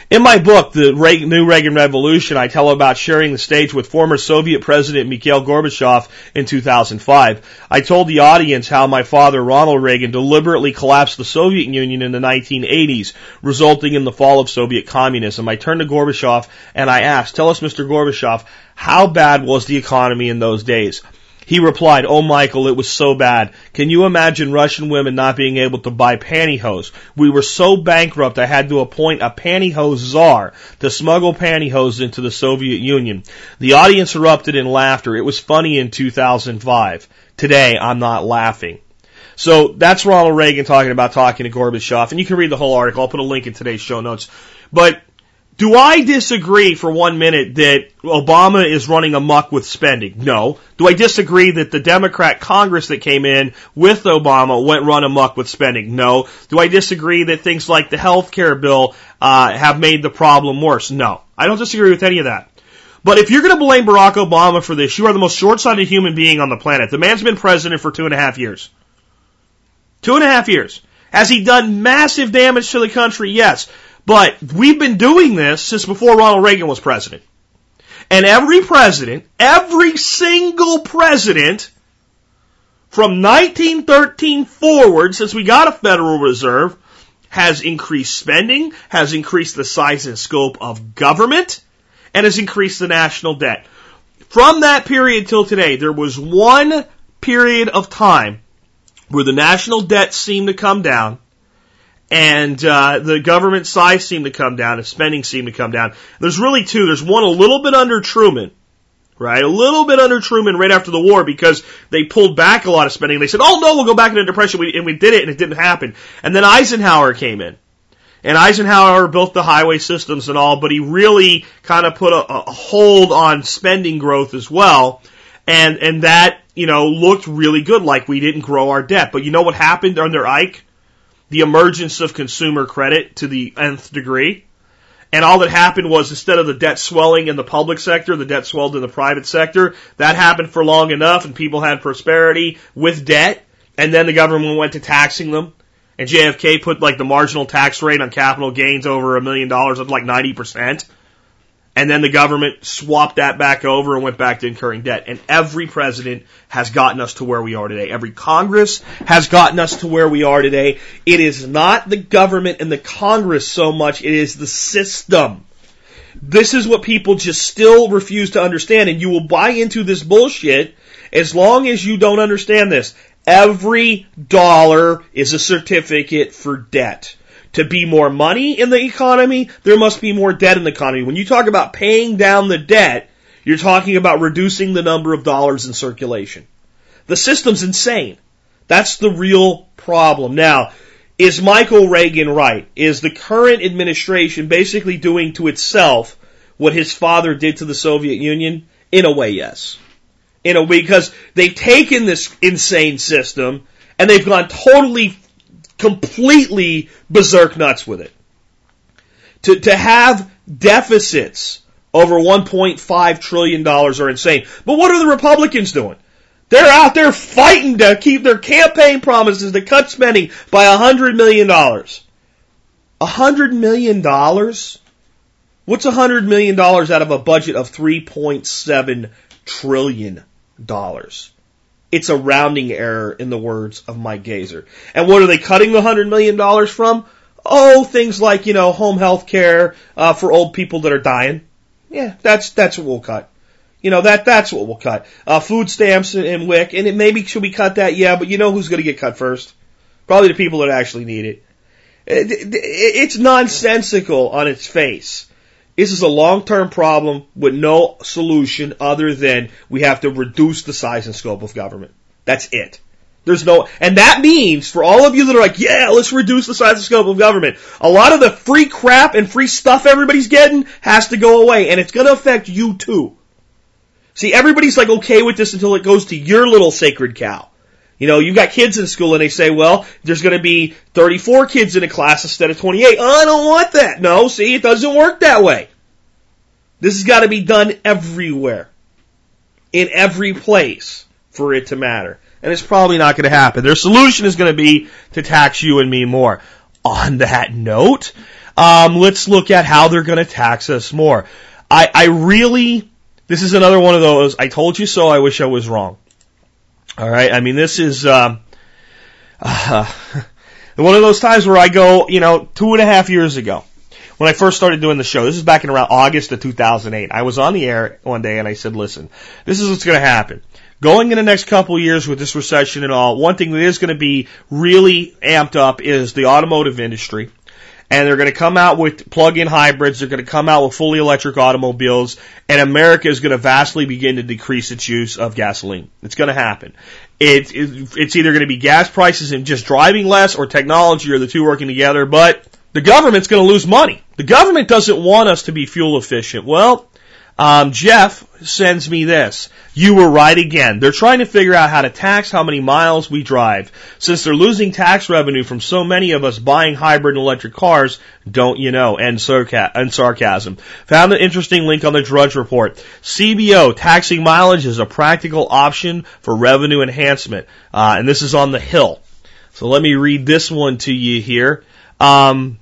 In my book, The New Reagan Revolution, I tell about sharing the stage with former Soviet President Mikhail Gorbachev in 2005. I told the audience how my father, Ronald Reagan, deliberately collapsed the Soviet Union in the 1980s, resulting in the fall of Soviet communism. I turned to Gorbachev and I asked, tell us, Mr. Gorbachev, how bad was the economy in those days? He replied, Oh Michael, it was so bad. Can you imagine Russian women not being able to buy pantyhose? We were so bankrupt I had to appoint a pantyhose czar to smuggle pantyhose into the Soviet Union. The audience erupted in laughter. It was funny in 2005. Today, I'm not laughing. So that's Ronald Reagan talking about talking to Gorbachev, and you can read the whole article. I'll put a link in today's show notes. But do I disagree for one minute that Obama is running amok with spending? No. Do I disagree that the Democrat Congress that came in with Obama went run amok with spending? No. Do I disagree that things like the health care bill uh, have made the problem worse? No. I don't disagree with any of that. But if you're going to blame Barack Obama for this, you are the most short-sighted human being on the planet. The man's been president for two and a half years. Two and a half years. Has he done massive damage to the country? Yes. But we've been doing this since before Ronald Reagan was president. And every president, every single president from 1913 forward, since we got a Federal Reserve, has increased spending, has increased the size and scope of government, and has increased the national debt. From that period till today, there was one period of time where the national debt seemed to come down and uh, the government size seemed to come down and spending seemed to come down. There's really two. There's one a little bit under Truman, right? A little bit under Truman right after the war because they pulled back a lot of spending. They said, "Oh no, we'll go back into depression," we, and we did it, and it didn't happen. And then Eisenhower came in, and Eisenhower built the highway systems and all, but he really kind of put a, a hold on spending growth as well, and and that you know looked really good, like we didn't grow our debt. But you know what happened under Ike? The emergence of consumer credit to the nth degree. And all that happened was instead of the debt swelling in the public sector, the debt swelled in the private sector. That happened for long enough and people had prosperity with debt. And then the government went to taxing them. And JFK put like the marginal tax rate on capital gains over a million dollars up like 90%. And then the government swapped that back over and went back to incurring debt. And every president has gotten us to where we are today. Every Congress has gotten us to where we are today. It is not the government and the Congress so much, it is the system. This is what people just still refuse to understand, and you will buy into this bullshit as long as you don't understand this. Every dollar is a certificate for debt to be more money in the economy, there must be more debt in the economy. When you talk about paying down the debt, you're talking about reducing the number of dollars in circulation. The system's insane. That's the real problem. Now, is Michael Reagan right? Is the current administration basically doing to itself what his father did to the Soviet Union? In a way, yes. In a way, because they've taken this insane system and they've gone totally completely berserk nuts with it. To, to have deficits over $1.5 trillion are insane. But what are the Republicans doing? They're out there fighting to keep their campaign promises to cut spending by $100 million. $100 million? What's $100 million out of a budget of $3.7 trillion. It's a rounding error in the words of Mike Gazer. And what are they cutting the hundred million dollars from? Oh, things like, you know, home health care, uh, for old people that are dying. Yeah, that's, that's what we'll cut. You know, that, that's what we'll cut. Uh, food stamps and, WIC, and it maybe should we cut that? Yeah, but you know who's gonna get cut first? Probably the people that actually need it. it, it it's nonsensical on its face. This is a long-term problem with no solution other than we have to reduce the size and scope of government. That's it. There's no, and that means for all of you that are like, yeah, let's reduce the size and scope of government. A lot of the free crap and free stuff everybody's getting has to go away, and it's going to affect you too. See, everybody's like okay with this until it goes to your little sacred cow. You know, you've got kids in school and they say, well, there's going to be 34 kids in a class instead of 28. Oh, I don't want that. No, see, it doesn't work that way. This has got to be done everywhere. In every place for it to matter. And it's probably not going to happen. Their solution is going to be to tax you and me more. On that note, um, let's look at how they're going to tax us more. I, I really, this is another one of those, I told you so, I wish I was wrong. All right. I mean, this is um, uh, one of those times where I go, you know, two and a half years ago when I first started doing the show. This is back in around August of 2008. I was on the air one day and I said, "Listen, this is what's going to happen." Going in the next couple of years with this recession and all, one thing that is going to be really amped up is the automotive industry and they're going to come out with plug-in hybrids. They're going to come out with fully electric automobiles, and America is going to vastly begin to decrease its use of gasoline. It's going to happen. It, it, it's either going to be gas prices and just driving less, or technology, or the two working together. But the government's going to lose money. The government doesn't want us to be fuel efficient. Well, um, Jeff sends me this. You were right again. They're trying to figure out how to tax how many miles we drive. Since they're losing tax revenue from so many of us buying hybrid and electric cars, don't you know? And, sarca- and sarcasm. Found an interesting link on the Drudge Report. CBO, taxing mileage is a practical option for revenue enhancement. Uh, and this is on the Hill. So let me read this one to you here. Um,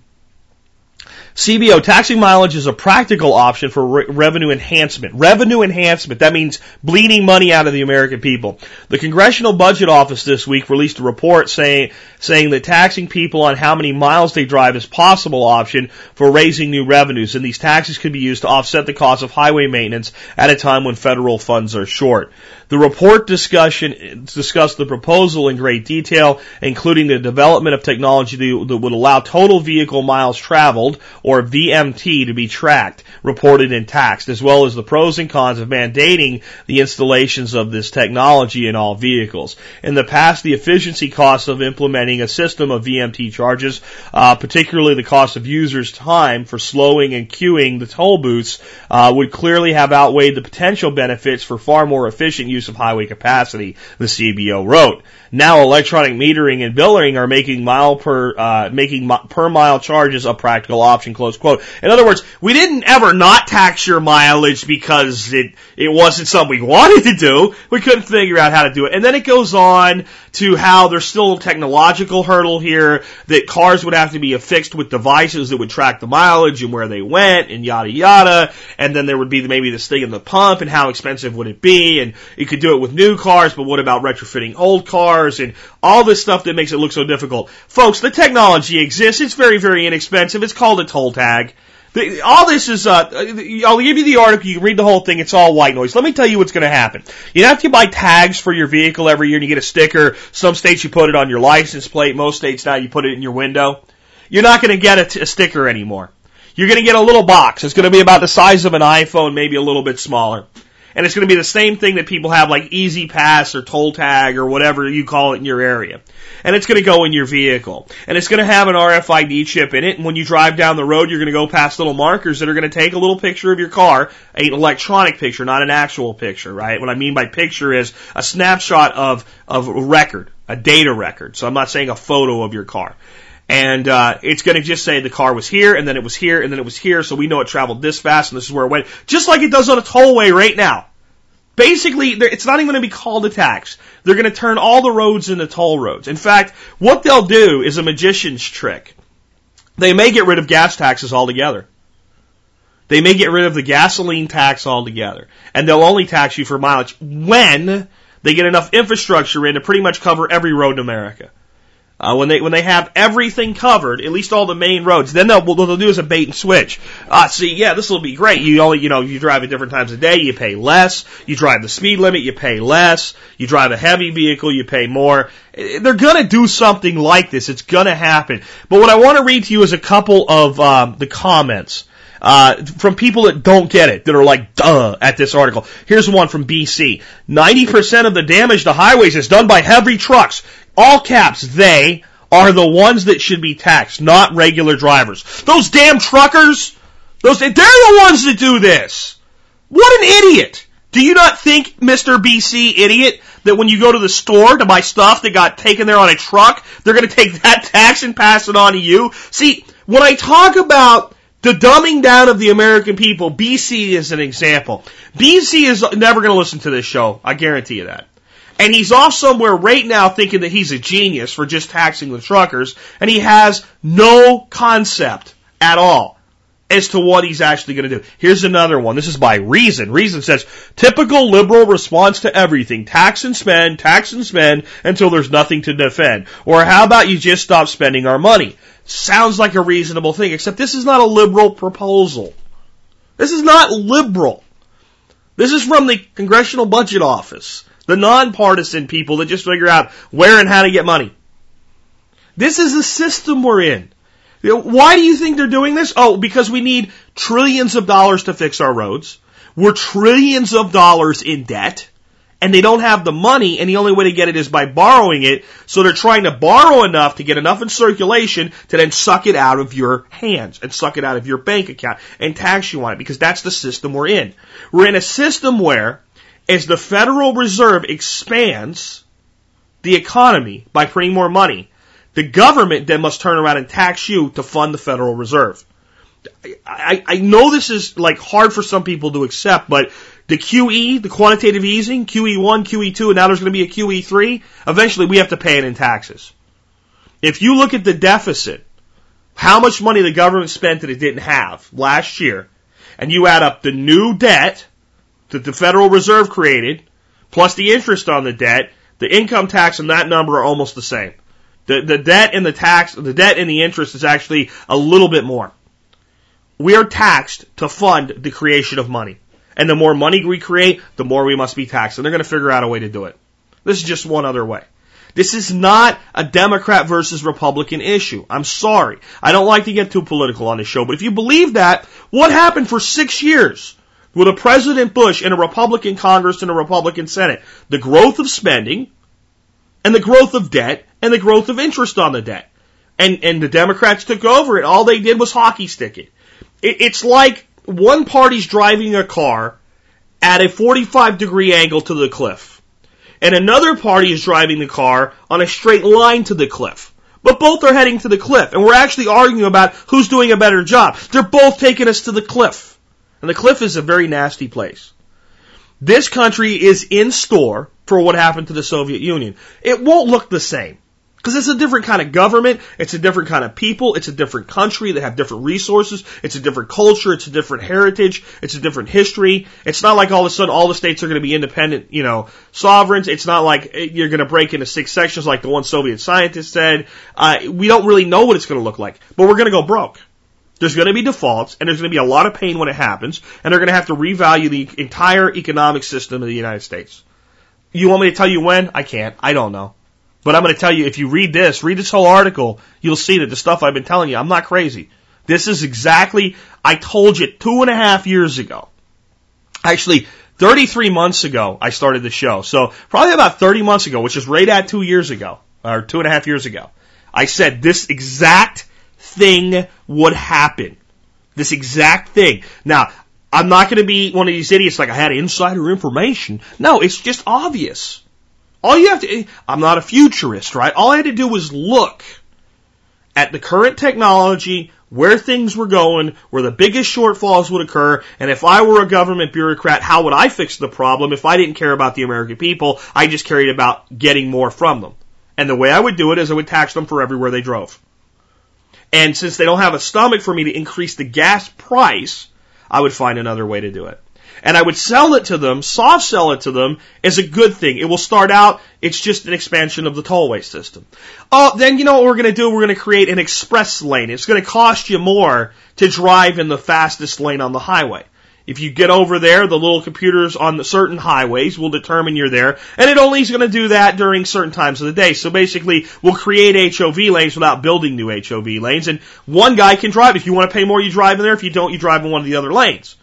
CBO, taxing mileage is a practical option for re- revenue enhancement. Revenue enhancement, that means bleeding money out of the American people. The Congressional Budget Office this week released a report saying, saying that taxing people on how many miles they drive is possible option for raising new revenues, and these taxes could be used to offset the cost of highway maintenance at a time when federal funds are short. The report discussion discussed the proposal in great detail, including the development of technology that would allow total vehicle miles traveled, or VMT, to be tracked, reported, and taxed, as well as the pros and cons of mandating the installations of this technology in all vehicles. In the past, the efficiency costs of implementing a system of VMT charges, uh, particularly the cost of users' time for slowing and queuing the toll booths, uh, would clearly have outweighed the potential benefits for far more efficient use of highway capacity, the CBO wrote. Now electronic metering and billing are making mile per, uh, making per mile charges a practical option, close quote. In other words, we didn't ever not tax your mileage because it, it wasn't something we wanted to do. We couldn't figure out how to do it. And then it goes on to how there's still a technological hurdle here that cars would have to be affixed with devices that would track the mileage and where they went and yada yada. And then there would be maybe this thing in the pump and how expensive would it be? And you could do it with new cars, but what about retrofitting old cars and all this stuff that makes it look so difficult? Folks, the technology exists. It's very, very inexpensive. It's called a toll tag. All this is, uh, I'll give you the article, you can read the whole thing, it's all white noise. Let me tell you what's gonna happen. You have to buy tags for your vehicle every year and you get a sticker. Some states you put it on your license plate, most states now you put it in your window. You're not gonna get a, t- a sticker anymore. You're gonna get a little box. It's gonna be about the size of an iPhone, maybe a little bit smaller. And it's going to be the same thing that people have like E-ZPass or Toll Tag or whatever you call it in your area. And it's going to go in your vehicle. And it's going to have an RFID chip in it. And when you drive down the road, you're going to go past little markers that are going to take a little picture of your car, an electronic picture, not an actual picture, right? What I mean by picture is a snapshot of, of a record, a data record. So I'm not saying a photo of your car and uh, it's going to just say the car was here, and then it was here, and then it was here, so we know it traveled this fast, and this is where it went, just like it does on a tollway right now. Basically, it's not even going to be called a tax. They're going to turn all the roads into toll roads. In fact, what they'll do is a magician's trick. They may get rid of gas taxes altogether. They may get rid of the gasoline tax altogether. And they'll only tax you for mileage when they get enough infrastructure in to pretty much cover every road in America. Uh, when they when they have everything covered, at least all the main roads, then they'll what they'll do is a bait and switch. Uh, see, yeah, this will be great. You only you know you drive at different times of day, you pay less. You drive the speed limit, you pay less. You drive a heavy vehicle, you pay more. They're gonna do something like this. It's gonna happen. But what I want to read to you is a couple of um, the comments. Uh, from people that don't get it, that are like, duh, at this article. Here's one from BC. 90% of the damage to highways is done by heavy trucks. All caps, they are the ones that should be taxed, not regular drivers. Those damn truckers, those, they're the ones that do this. What an idiot! Do you not think, Mr. BC idiot, that when you go to the store to buy stuff that got taken there on a truck, they're gonna take that tax and pass it on to you? See, when I talk about the dumbing down of the American people, BC is an example. BC is never going to listen to this show. I guarantee you that. And he's off somewhere right now thinking that he's a genius for just taxing the truckers, and he has no concept at all as to what he's actually going to do. Here's another one. This is by Reason. Reason says, typical liberal response to everything. Tax and spend, tax and spend until there's nothing to defend. Or how about you just stop spending our money? Sounds like a reasonable thing, except this is not a liberal proposal. This is not liberal. This is from the Congressional Budget Office, the nonpartisan people that just figure out where and how to get money. This is the system we're in. Why do you think they're doing this? Oh, because we need trillions of dollars to fix our roads. We're trillions of dollars in debt and they don't have the money and the only way to get it is by borrowing it. So they're trying to borrow enough to get enough in circulation to then suck it out of your hands and suck it out of your bank account and tax you on it because that's the system we're in. We're in a system where as the Federal Reserve expands the economy by printing more money, the government then must turn around and tax you to fund the Federal Reserve. I, I know this is like hard for some people to accept, but the QE, the quantitative easing, QE1, QE2, and now there's going to be a QE3, eventually we have to pay it in taxes. If you look at the deficit, how much money the government spent that it didn't have last year, and you add up the new debt that the Federal Reserve created, plus the interest on the debt, the income tax and that number are almost the same. The, the debt and the tax, the debt and the interest is actually a little bit more. We are taxed to fund the creation of money. And the more money we create, the more we must be taxed. And they're going to figure out a way to do it. This is just one other way. This is not a Democrat versus Republican issue. I'm sorry. I don't like to get too political on this show, but if you believe that, what happened for six years with a President Bush and a Republican Congress and a Republican Senate? The growth of spending and the growth of debt and the growth of interest on the debt. And, and the Democrats took over it. All they did was hockey stick it. it it's like one party's driving a car at a 45 degree angle to the cliff and another party is driving the car on a straight line to the cliff. But both are heading to the cliff, and we're actually arguing about who's doing a better job. They're both taking us to the cliff. And the cliff is a very nasty place. This country is in store for what happened to the Soviet Union. It won't look the same. Because it's a different kind of government, it's a different kind of people, it's a different country, they have different resources, it's a different culture, it's a different heritage, it's a different history. It's not like all of a sudden all the states are going to be independent, you know, sovereigns. It's not like you're going to break into six sections like the one Soviet scientist said. Uh, we don't really know what it's going to look like, but we're going to go broke. There's going to be defaults, and there's going to be a lot of pain when it happens, and they're going to have to revalue the entire economic system of the United States. You want me to tell you when? I can't. I don't know. But I'm going to tell you, if you read this, read this whole article, you'll see that the stuff I've been telling you, I'm not crazy. This is exactly, I told you two and a half years ago. Actually, 33 months ago, I started the show. So probably about 30 months ago, which is right at two years ago, or two and a half years ago, I said this exact thing would happen. This exact thing. Now, I'm not going to be one of these idiots like I had insider information. No, it's just obvious. All you have to, I'm not a futurist, right? All I had to do was look at the current technology, where things were going, where the biggest shortfalls would occur, and if I were a government bureaucrat, how would I fix the problem if I didn't care about the American people? I just cared about getting more from them. And the way I would do it is I would tax them for everywhere they drove. And since they don't have a stomach for me to increase the gas price, I would find another way to do it. And I would sell it to them, soft sell it to them as a good thing. It will start out, it's just an expansion of the tollway system. Oh, then you know what we're going to do? We're going to create an express lane. It's going to cost you more to drive in the fastest lane on the highway. If you get over there, the little computers on the certain highways will determine you're there, and it only is going to do that during certain times of the day. So basically, we'll create HOV lanes without building new HOV lanes, and one guy can drive. If you want to pay more, you drive in there. If you don't, you drive in one of the other lanes.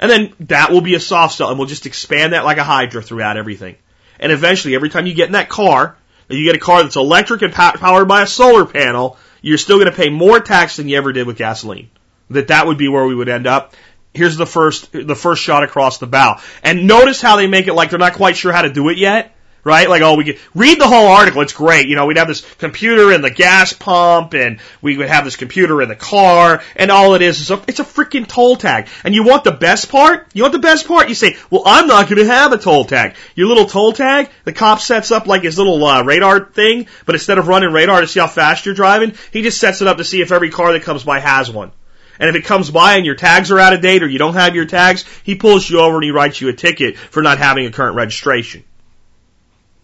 And then that will be a soft sell, and we'll just expand that like a hydra throughout everything. And eventually, every time you get in that car, you get a car that's electric and powered by a solar panel, you're still going to pay more tax than you ever did with gasoline. That that would be where we would end up here's the first the first shot across the bow. And notice how they make it like they're not quite sure how to do it yet. Right? Like, oh, we read the whole article. It's great. You know, we'd have this computer in the gas pump and we would have this computer in the car and all it is is a, it's a freaking toll tag. And you want the best part? You want the best part? You say, well, I'm not going to have a toll tag. Your little toll tag, the cop sets up like his little uh, radar thing, but instead of running radar to see how fast you're driving, he just sets it up to see if every car that comes by has one. And if it comes by and your tags are out of date or you don't have your tags, he pulls you over and he writes you a ticket for not having a current registration.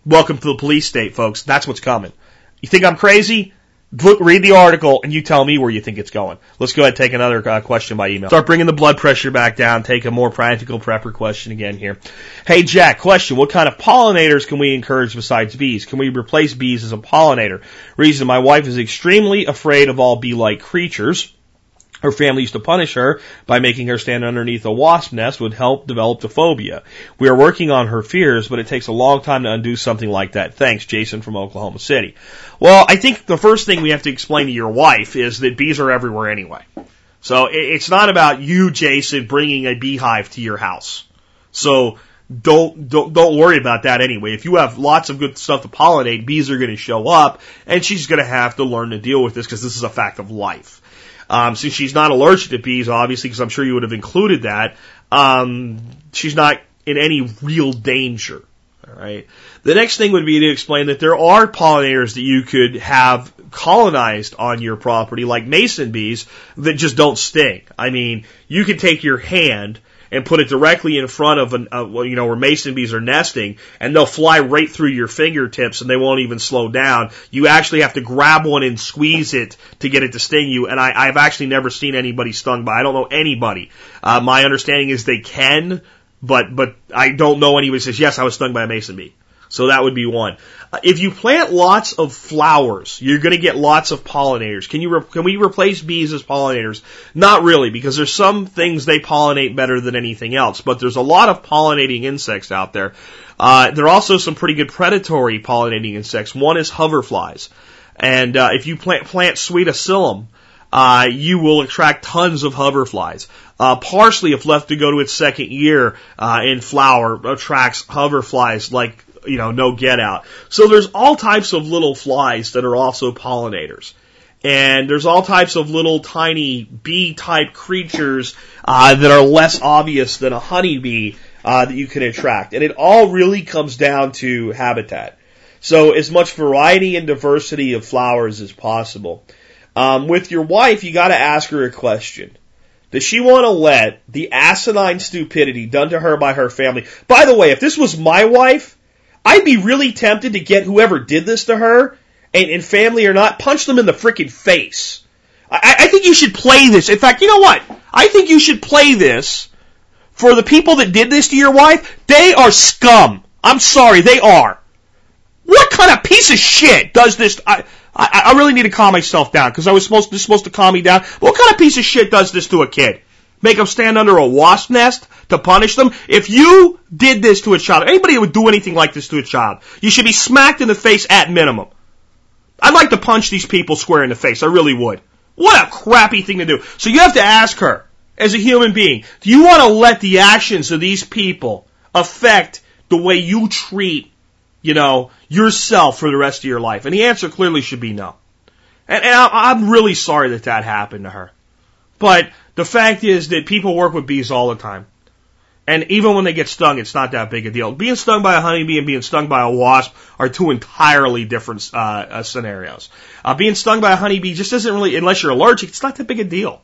Welcome to the police state, folks. That's what's coming. You think I'm crazy? Look, read the article and you tell me where you think it's going. Let's go ahead and take another uh, question by email. Start bringing the blood pressure back down. Take a more practical prepper question again here. Hey Jack, question. What kind of pollinators can we encourage besides bees? Can we replace bees as a pollinator? Reason my wife is extremely afraid of all bee-like creatures. Her family used to punish her by making her stand underneath a wasp nest would help develop the phobia. We are working on her fears, but it takes a long time to undo something like that. Thanks, Jason from Oklahoma City. Well, I think the first thing we have to explain to your wife is that bees are everywhere anyway. So it's not about you, Jason, bringing a beehive to your house. So don't don't don't worry about that anyway. If you have lots of good stuff to pollinate, bees are going to show up, and she's going to have to learn to deal with this because this is a fact of life. Um, since she's not allergic to bees, obviously, because I'm sure you would have included that, um, she's not in any real danger. All right. The next thing would be to explain that there are pollinators that you could have colonized on your property, like mason bees, that just don't sting. I mean, you could take your hand and put it directly in front of an, uh, you know, where mason bees are nesting, and they'll fly right through your fingertips and they won't even slow down. You actually have to grab one and squeeze it to get it to sting you. And I, I've actually never seen anybody stung by. I don't know anybody. Uh, my understanding is they can, but but I don't know anybody says yes, I was stung by a mason bee. So that would be one. Uh, if you plant lots of flowers, you're going to get lots of pollinators. Can you re- can we replace bees as pollinators? Not really, because there's some things they pollinate better than anything else. But there's a lot of pollinating insects out there. Uh, there are also some pretty good predatory pollinating insects. One is hoverflies, and uh, if you plant plant sweet alyssum, uh, you will attract tons of hoverflies. Uh, parsley, if left to go to its second year uh, in flower, attracts hoverflies like you know, no get out. So there's all types of little flies that are also pollinators. And there's all types of little tiny bee type creatures uh, that are less obvious than a honeybee uh, that you can attract. And it all really comes down to habitat. So as much variety and diversity of flowers as possible. Um, with your wife, you got to ask her a question. Does she want to let the asinine stupidity done to her by her family? By the way, if this was my wife, I'd be really tempted to get whoever did this to her, and, and family or not, punch them in the freaking face. I, I think you should play this. In fact, you know what? I think you should play this for the people that did this to your wife. They are scum. I'm sorry, they are. What kind of piece of shit does this? I, I, I really need to calm myself down because I was supposed to, supposed to calm me down. What kind of piece of shit does this to a kid? Make them stand under a wasp nest to punish them? If you did this to a child, anybody would do anything like this to a child, you should be smacked in the face at minimum. I'd like to punch these people square in the face. I really would. What a crappy thing to do. So you have to ask her, as a human being, do you want to let the actions of these people affect the way you treat, you know, yourself for the rest of your life? And the answer clearly should be no. And, and I'm really sorry that that happened to her. But the fact is that people work with bees all the time. And even when they get stung, it's not that big a deal. Being stung by a honeybee and being stung by a wasp are two entirely different uh, uh, scenarios. Uh, being stung by a honeybee just isn't really, unless you're allergic, it's not that big a deal.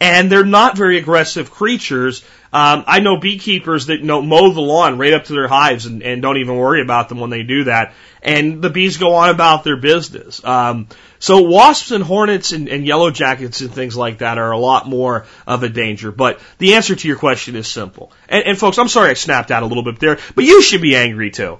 and they're not very aggressive creatures. Um, I know beekeepers that know, mow the lawn right up to their hives and, and don't even worry about them when they do that. And the bees go on about their business. Um, so wasps and hornets and, and yellow jackets and things like that are a lot more of a danger. But the answer to your question is simple. And, and folks, I'm sorry I snapped out a little bit there, but you should be angry too.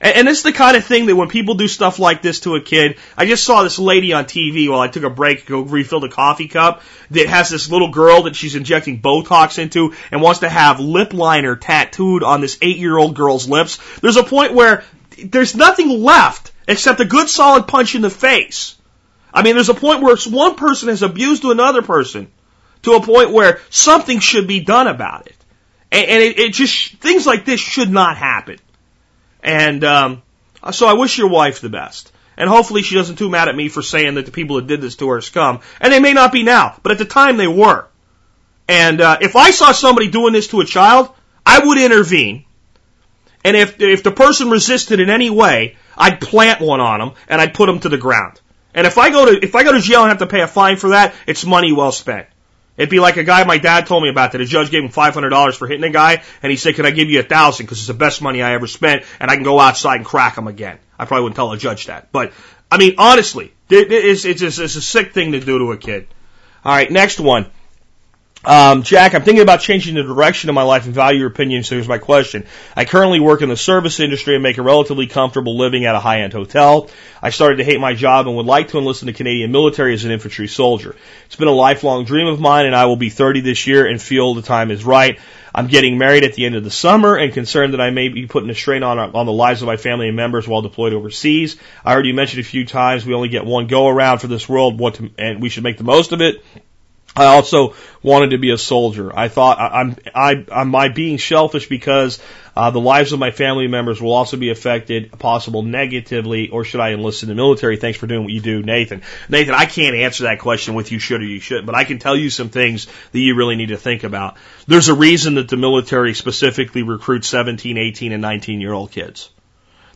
And, and it's the kind of thing that when people do stuff like this to a kid, I just saw this lady on TV while I took a break to go refill the coffee cup that has this little girl that she's injecting Botox into and wants to have lip liner tattooed on this eight year old girl's lips. There's a point where there's nothing left except a good solid punch in the face. I mean, there's a point where one person has abused another person to a point where something should be done about it. And, and it, it just, things like this should not happen. And, um, so I wish your wife the best. And hopefully she doesn't too mad at me for saying that the people that did this to her are scum. And they may not be now, but at the time they were. And, uh, if I saw somebody doing this to a child, I would intervene. And if, if the person resisted in any way, I'd plant one on them and I'd put them to the ground. And if I go to, if I go to jail and have to pay a fine for that, it's money well spent. It'd be like a guy my dad told me about that. A judge gave him $500 for hitting a guy, and he said, can I give you a thousand because it's the best money I ever spent, and I can go outside and crack him again. I probably wouldn't tell a judge that. But, I mean, honestly, it's, it's, it's a sick thing to do to a kid. All right, next one. Um, Jack, I'm thinking about changing the direction of my life and value your opinion, so here's my question. I currently work in the service industry and make a relatively comfortable living at a high-end hotel. I started to hate my job and would like to enlist in the Canadian military as an infantry soldier. It's been a lifelong dream of mine and I will be 30 this year and feel the time is right. I'm getting married at the end of the summer and concerned that I may be putting a strain on, on the lives of my family and members while deployed overseas. I already mentioned a few times we only get one go around for this world, what to, and we should make the most of it. I also wanted to be a soldier. I thought I, I'm I am my being selfish because uh, the lives of my family members will also be affected, possible negatively, or should I enlist in the military? Thanks for doing what you do, Nathan. Nathan, I can't answer that question with you should or you should, but I can tell you some things that you really need to think about. There's a reason that the military specifically recruits 17, 18, and 19 year old kids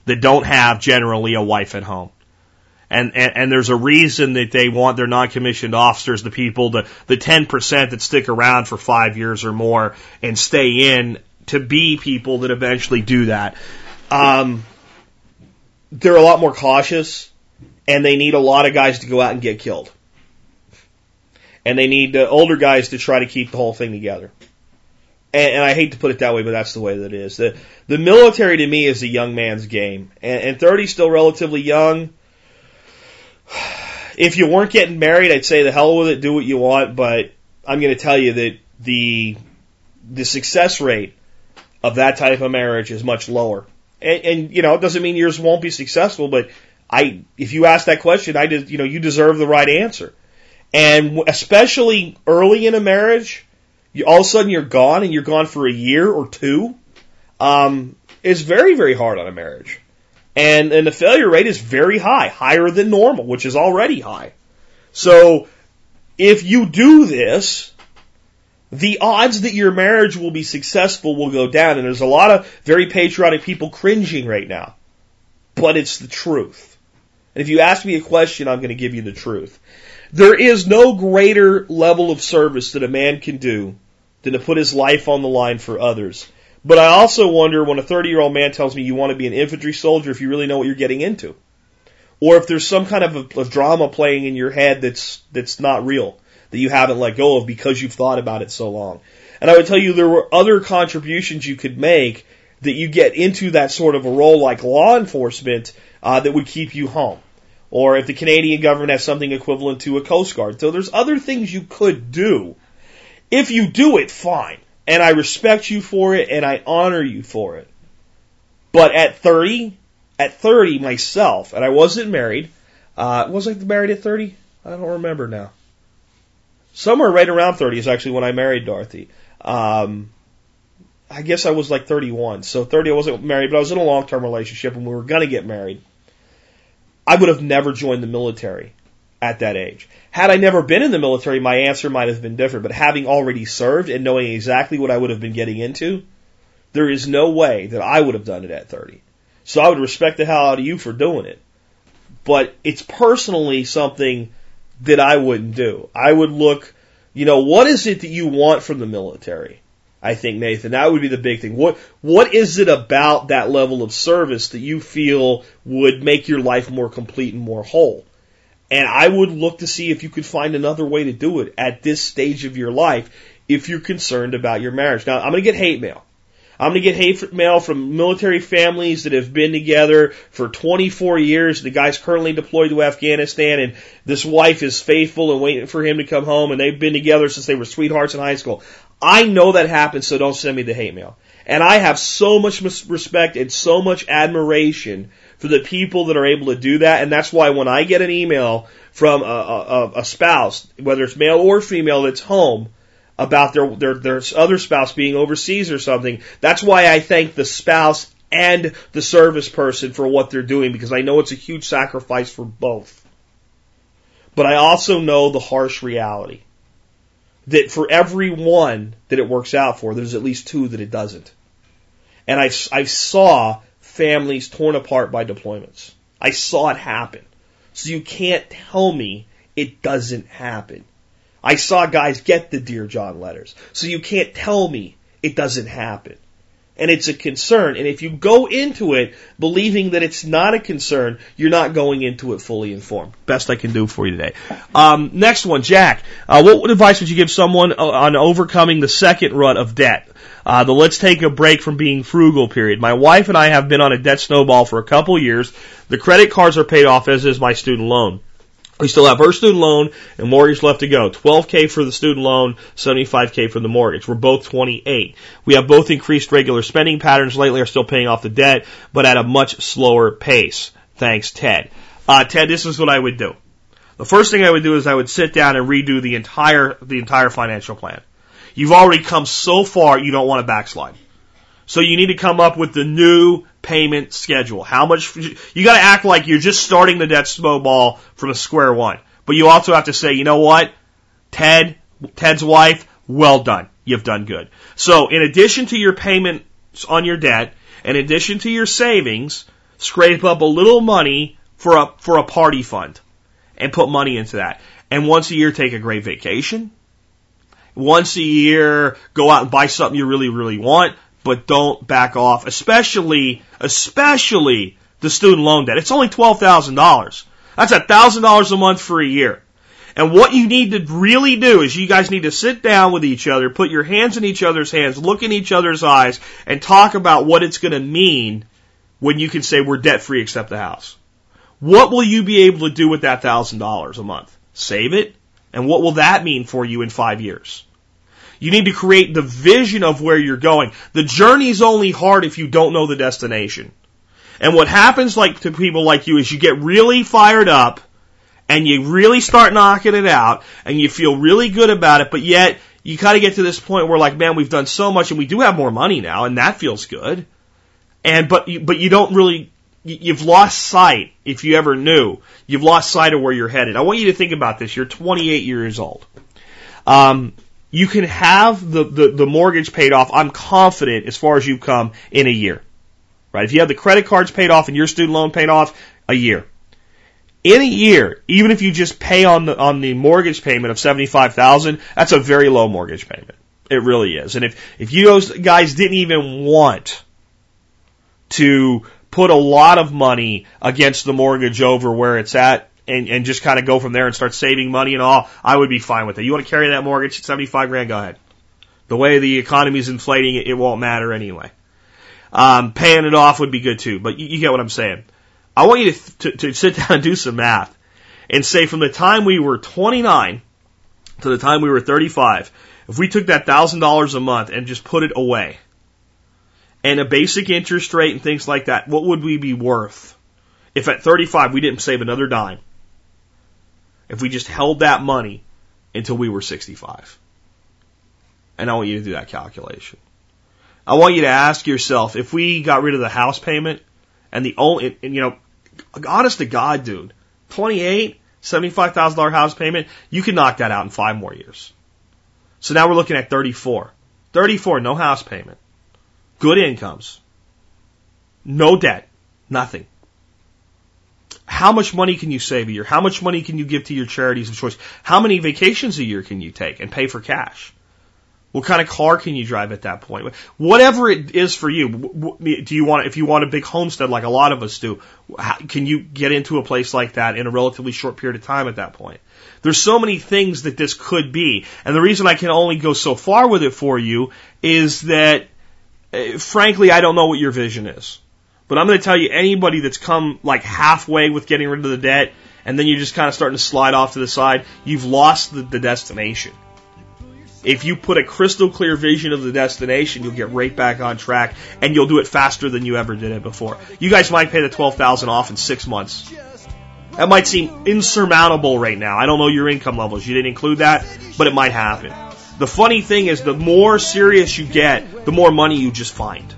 that don't have generally a wife at home and, and, and there's a reason that they want their non-commissioned officers, the people, the, the 10% that stick around for five years or more and stay in to be people that eventually do that. Um, they're a lot more cautious and they need a lot of guys to go out and get killed. And they need uh, older guys to try to keep the whole thing together. And, and I hate to put it that way, but that's the way that it is. The, the military to me is a young man's game. And, and 30 still relatively young if you weren't getting married, I'd say the hell with it, do what you want, but I'm going to tell you that the the success rate of that type of marriage is much lower. And, and you know, it doesn't mean yours won't be successful, but I, if you ask that question, I did, you know, you deserve the right answer. And especially early in a marriage, you, all of a sudden you're gone and you're gone for a year or two. Um, it's very, very hard on a marriage. And, and the failure rate is very high, higher than normal, which is already high. So if you do this, the odds that your marriage will be successful will go down. And there's a lot of very patriotic people cringing right now. But it's the truth. And if you ask me a question, I'm going to give you the truth. There is no greater level of service that a man can do than to put his life on the line for others. But I also wonder when a 30 year old man tells me you want to be an infantry soldier if you really know what you're getting into. Or if there's some kind of a, a drama playing in your head that's, that's not real, that you haven't let go of because you've thought about it so long. And I would tell you there were other contributions you could make that you get into that sort of a role like law enforcement uh, that would keep you home. Or if the Canadian government has something equivalent to a Coast Guard. So there's other things you could do. If you do it, fine. And I respect you for it and I honor you for it. But at 30, at 30 myself, and I wasn't married, uh, was I married at 30? I don't remember now. Somewhere right around 30 is actually when I married Dorothy. Um, I guess I was like 31. So 30, I wasn't married, but I was in a long term relationship and we were going to get married. I would have never joined the military at that age. Had I never been in the military, my answer might have been different, but having already served and knowing exactly what I would have been getting into, there is no way that I would have done it at 30. So I would respect the hell out of you for doing it. But it's personally something that I wouldn't do. I would look You know, what is it that you want from the military? I think, Nathan, that would be the big thing. What, what is it about that level of service that you feel would make your life more complete and more whole? And I would look to see if you could find another way to do it at this stage of your life if you're concerned about your marriage. Now, I'm going to get hate mail. I'm going to get hate mail from military families that have been together for 24 years. The guy's currently deployed to Afghanistan and this wife is faithful and waiting for him to come home and they've been together since they were sweethearts in high school. I know that happens, so don't send me the hate mail. And I have so much respect and so much admiration for the people that are able to do that. And that's why when I get an email from a, a, a spouse, whether it's male or female that's home, about their, their, their other spouse being overseas or something. That's why I thank the spouse and the service person for what they're doing because I know it's a huge sacrifice for both. But I also know the harsh reality that for every one that it works out for, there's at least two that it doesn't. And I, I saw families torn apart by deployments. I saw it happen. So you can't tell me it doesn't happen. I saw guys get the Dear John letters. So you can't tell me it doesn't happen. And it's a concern. And if you go into it believing that it's not a concern, you're not going into it fully informed. Best I can do for you today. Um, next one, Jack. Uh, what advice would you give someone uh, on overcoming the second rut of debt? Uh, the let's take a break from being frugal period. My wife and I have been on a debt snowball for a couple years. The credit cards are paid off, as is my student loan. We still have her student loan and mortgage left to go. 12K for the student loan, 75K for the mortgage. We're both 28. We have both increased regular spending patterns lately, are still paying off the debt, but at a much slower pace. Thanks, Ted. Uh, Ted, this is what I would do. The first thing I would do is I would sit down and redo the entire, the entire financial plan. You've already come so far, you don't want to backslide. So you need to come up with the new payment schedule. How much, you gotta act like you're just starting the debt snowball from a square one. But you also have to say, you know what? Ted, Ted's wife, well done. You've done good. So in addition to your payments on your debt, in addition to your savings, scrape up a little money for a, for a party fund and put money into that. And once a year, take a great vacation. Once a year, go out and buy something you really, really want but don't back off, especially, especially the student loan debt. It's only $12,000. That's $1,000 a month for a year. And what you need to really do is you guys need to sit down with each other, put your hands in each other's hands, look in each other's eyes, and talk about what it's going to mean when you can say we're debt free except the house. What will you be able to do with that thousand dollars a month? Save it? And what will that mean for you in five years? You need to create the vision of where you're going. The journey's only hard if you don't know the destination. And what happens like to people like you is you get really fired up and you really start knocking it out and you feel really good about it, but yet you kind of get to this point where like, man, we've done so much and we do have more money now and that feels good. And, but, you, but you don't really, you've lost sight, if you ever knew, you've lost sight of where you're headed. I want you to think about this. You're 28 years old. Um, you can have the, the, the mortgage paid off, I'm confident, as far as you've come in a year. Right? If you have the credit cards paid off and your student loan paid off, a year. In a year, even if you just pay on the on the mortgage payment of seventy five thousand, that's a very low mortgage payment. It really is. And if if you guys didn't even want to put a lot of money against the mortgage over where it's at, and, and just kind of go from there and start saving money and all, I would be fine with it. You want to carry that mortgage, at 75 grand, go ahead. The way the economy is inflating, it, it won't matter anyway. Um, paying it off would be good too, but you, you get what I'm saying. I want you to, to, to sit down and do some math and say from the time we were 29 to the time we were 35, if we took that thousand dollars a month and just put it away, and a basic interest rate and things like that, what would we be worth if at 35 we didn't save another dime? If we just held that money until we were 65. And I want you to do that calculation. I want you to ask yourself if we got rid of the house payment and the only, and, you know, honest to God, dude, 28, $75,000 house payment, you can knock that out in five more years. So now we're looking at 34. 34, no house payment. Good incomes. No debt. Nothing. How much money can you save a year? How much money can you give to your charities of choice? How many vacations a year can you take and pay for cash? What kind of car can you drive at that point? Whatever it is for you. Do you want, if you want a big homestead like a lot of us do, can you get into a place like that in a relatively short period of time at that point? There's so many things that this could be. And the reason I can only go so far with it for you is that, uh, frankly, I don't know what your vision is. But I'm going to tell you, anybody that's come like halfway with getting rid of the debt, and then you're just kind of starting to slide off to the side, you've lost the, the destination. If you put a crystal clear vision of the destination, you'll get right back on track, and you'll do it faster than you ever did it before. You guys might pay the twelve thousand off in six months. That might seem insurmountable right now. I don't know your income levels. You didn't include that, but it might happen. The funny thing is, the more serious you get, the more money you just find.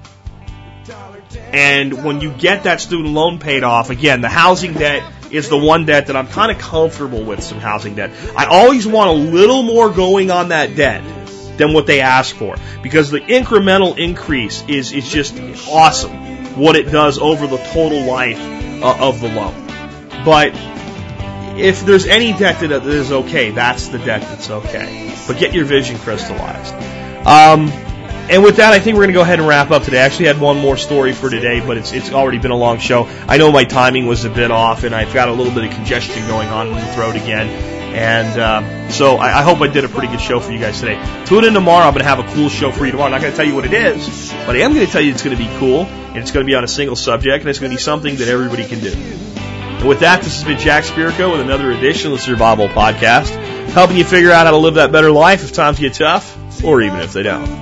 And when you get that student loan paid off, again, the housing debt is the one debt that I'm kind of comfortable with some housing debt. I always want a little more going on that debt than what they ask for because the incremental increase is, is just awesome what it does over the total life uh, of the loan. But if there's any debt that is okay, that's the debt that's okay. But get your vision crystallized. Um, and with that, I think we're going to go ahead and wrap up today. I actually had one more story for today, but it's it's already been a long show. I know my timing was a bit off, and I've got a little bit of congestion going on in the throat again. And uh, so I, I hope I did a pretty good show for you guys today. Tune in tomorrow. I'm going to have a cool show for you tomorrow. I'm not going to tell you what it is, but I am going to tell you it's going to be cool, and it's going to be on a single subject, and it's going to be something that everybody can do. And with that, this has been Jack Spirko with another edition of the Survival Podcast, helping you figure out how to live that better life if times get tough, or even if they don't.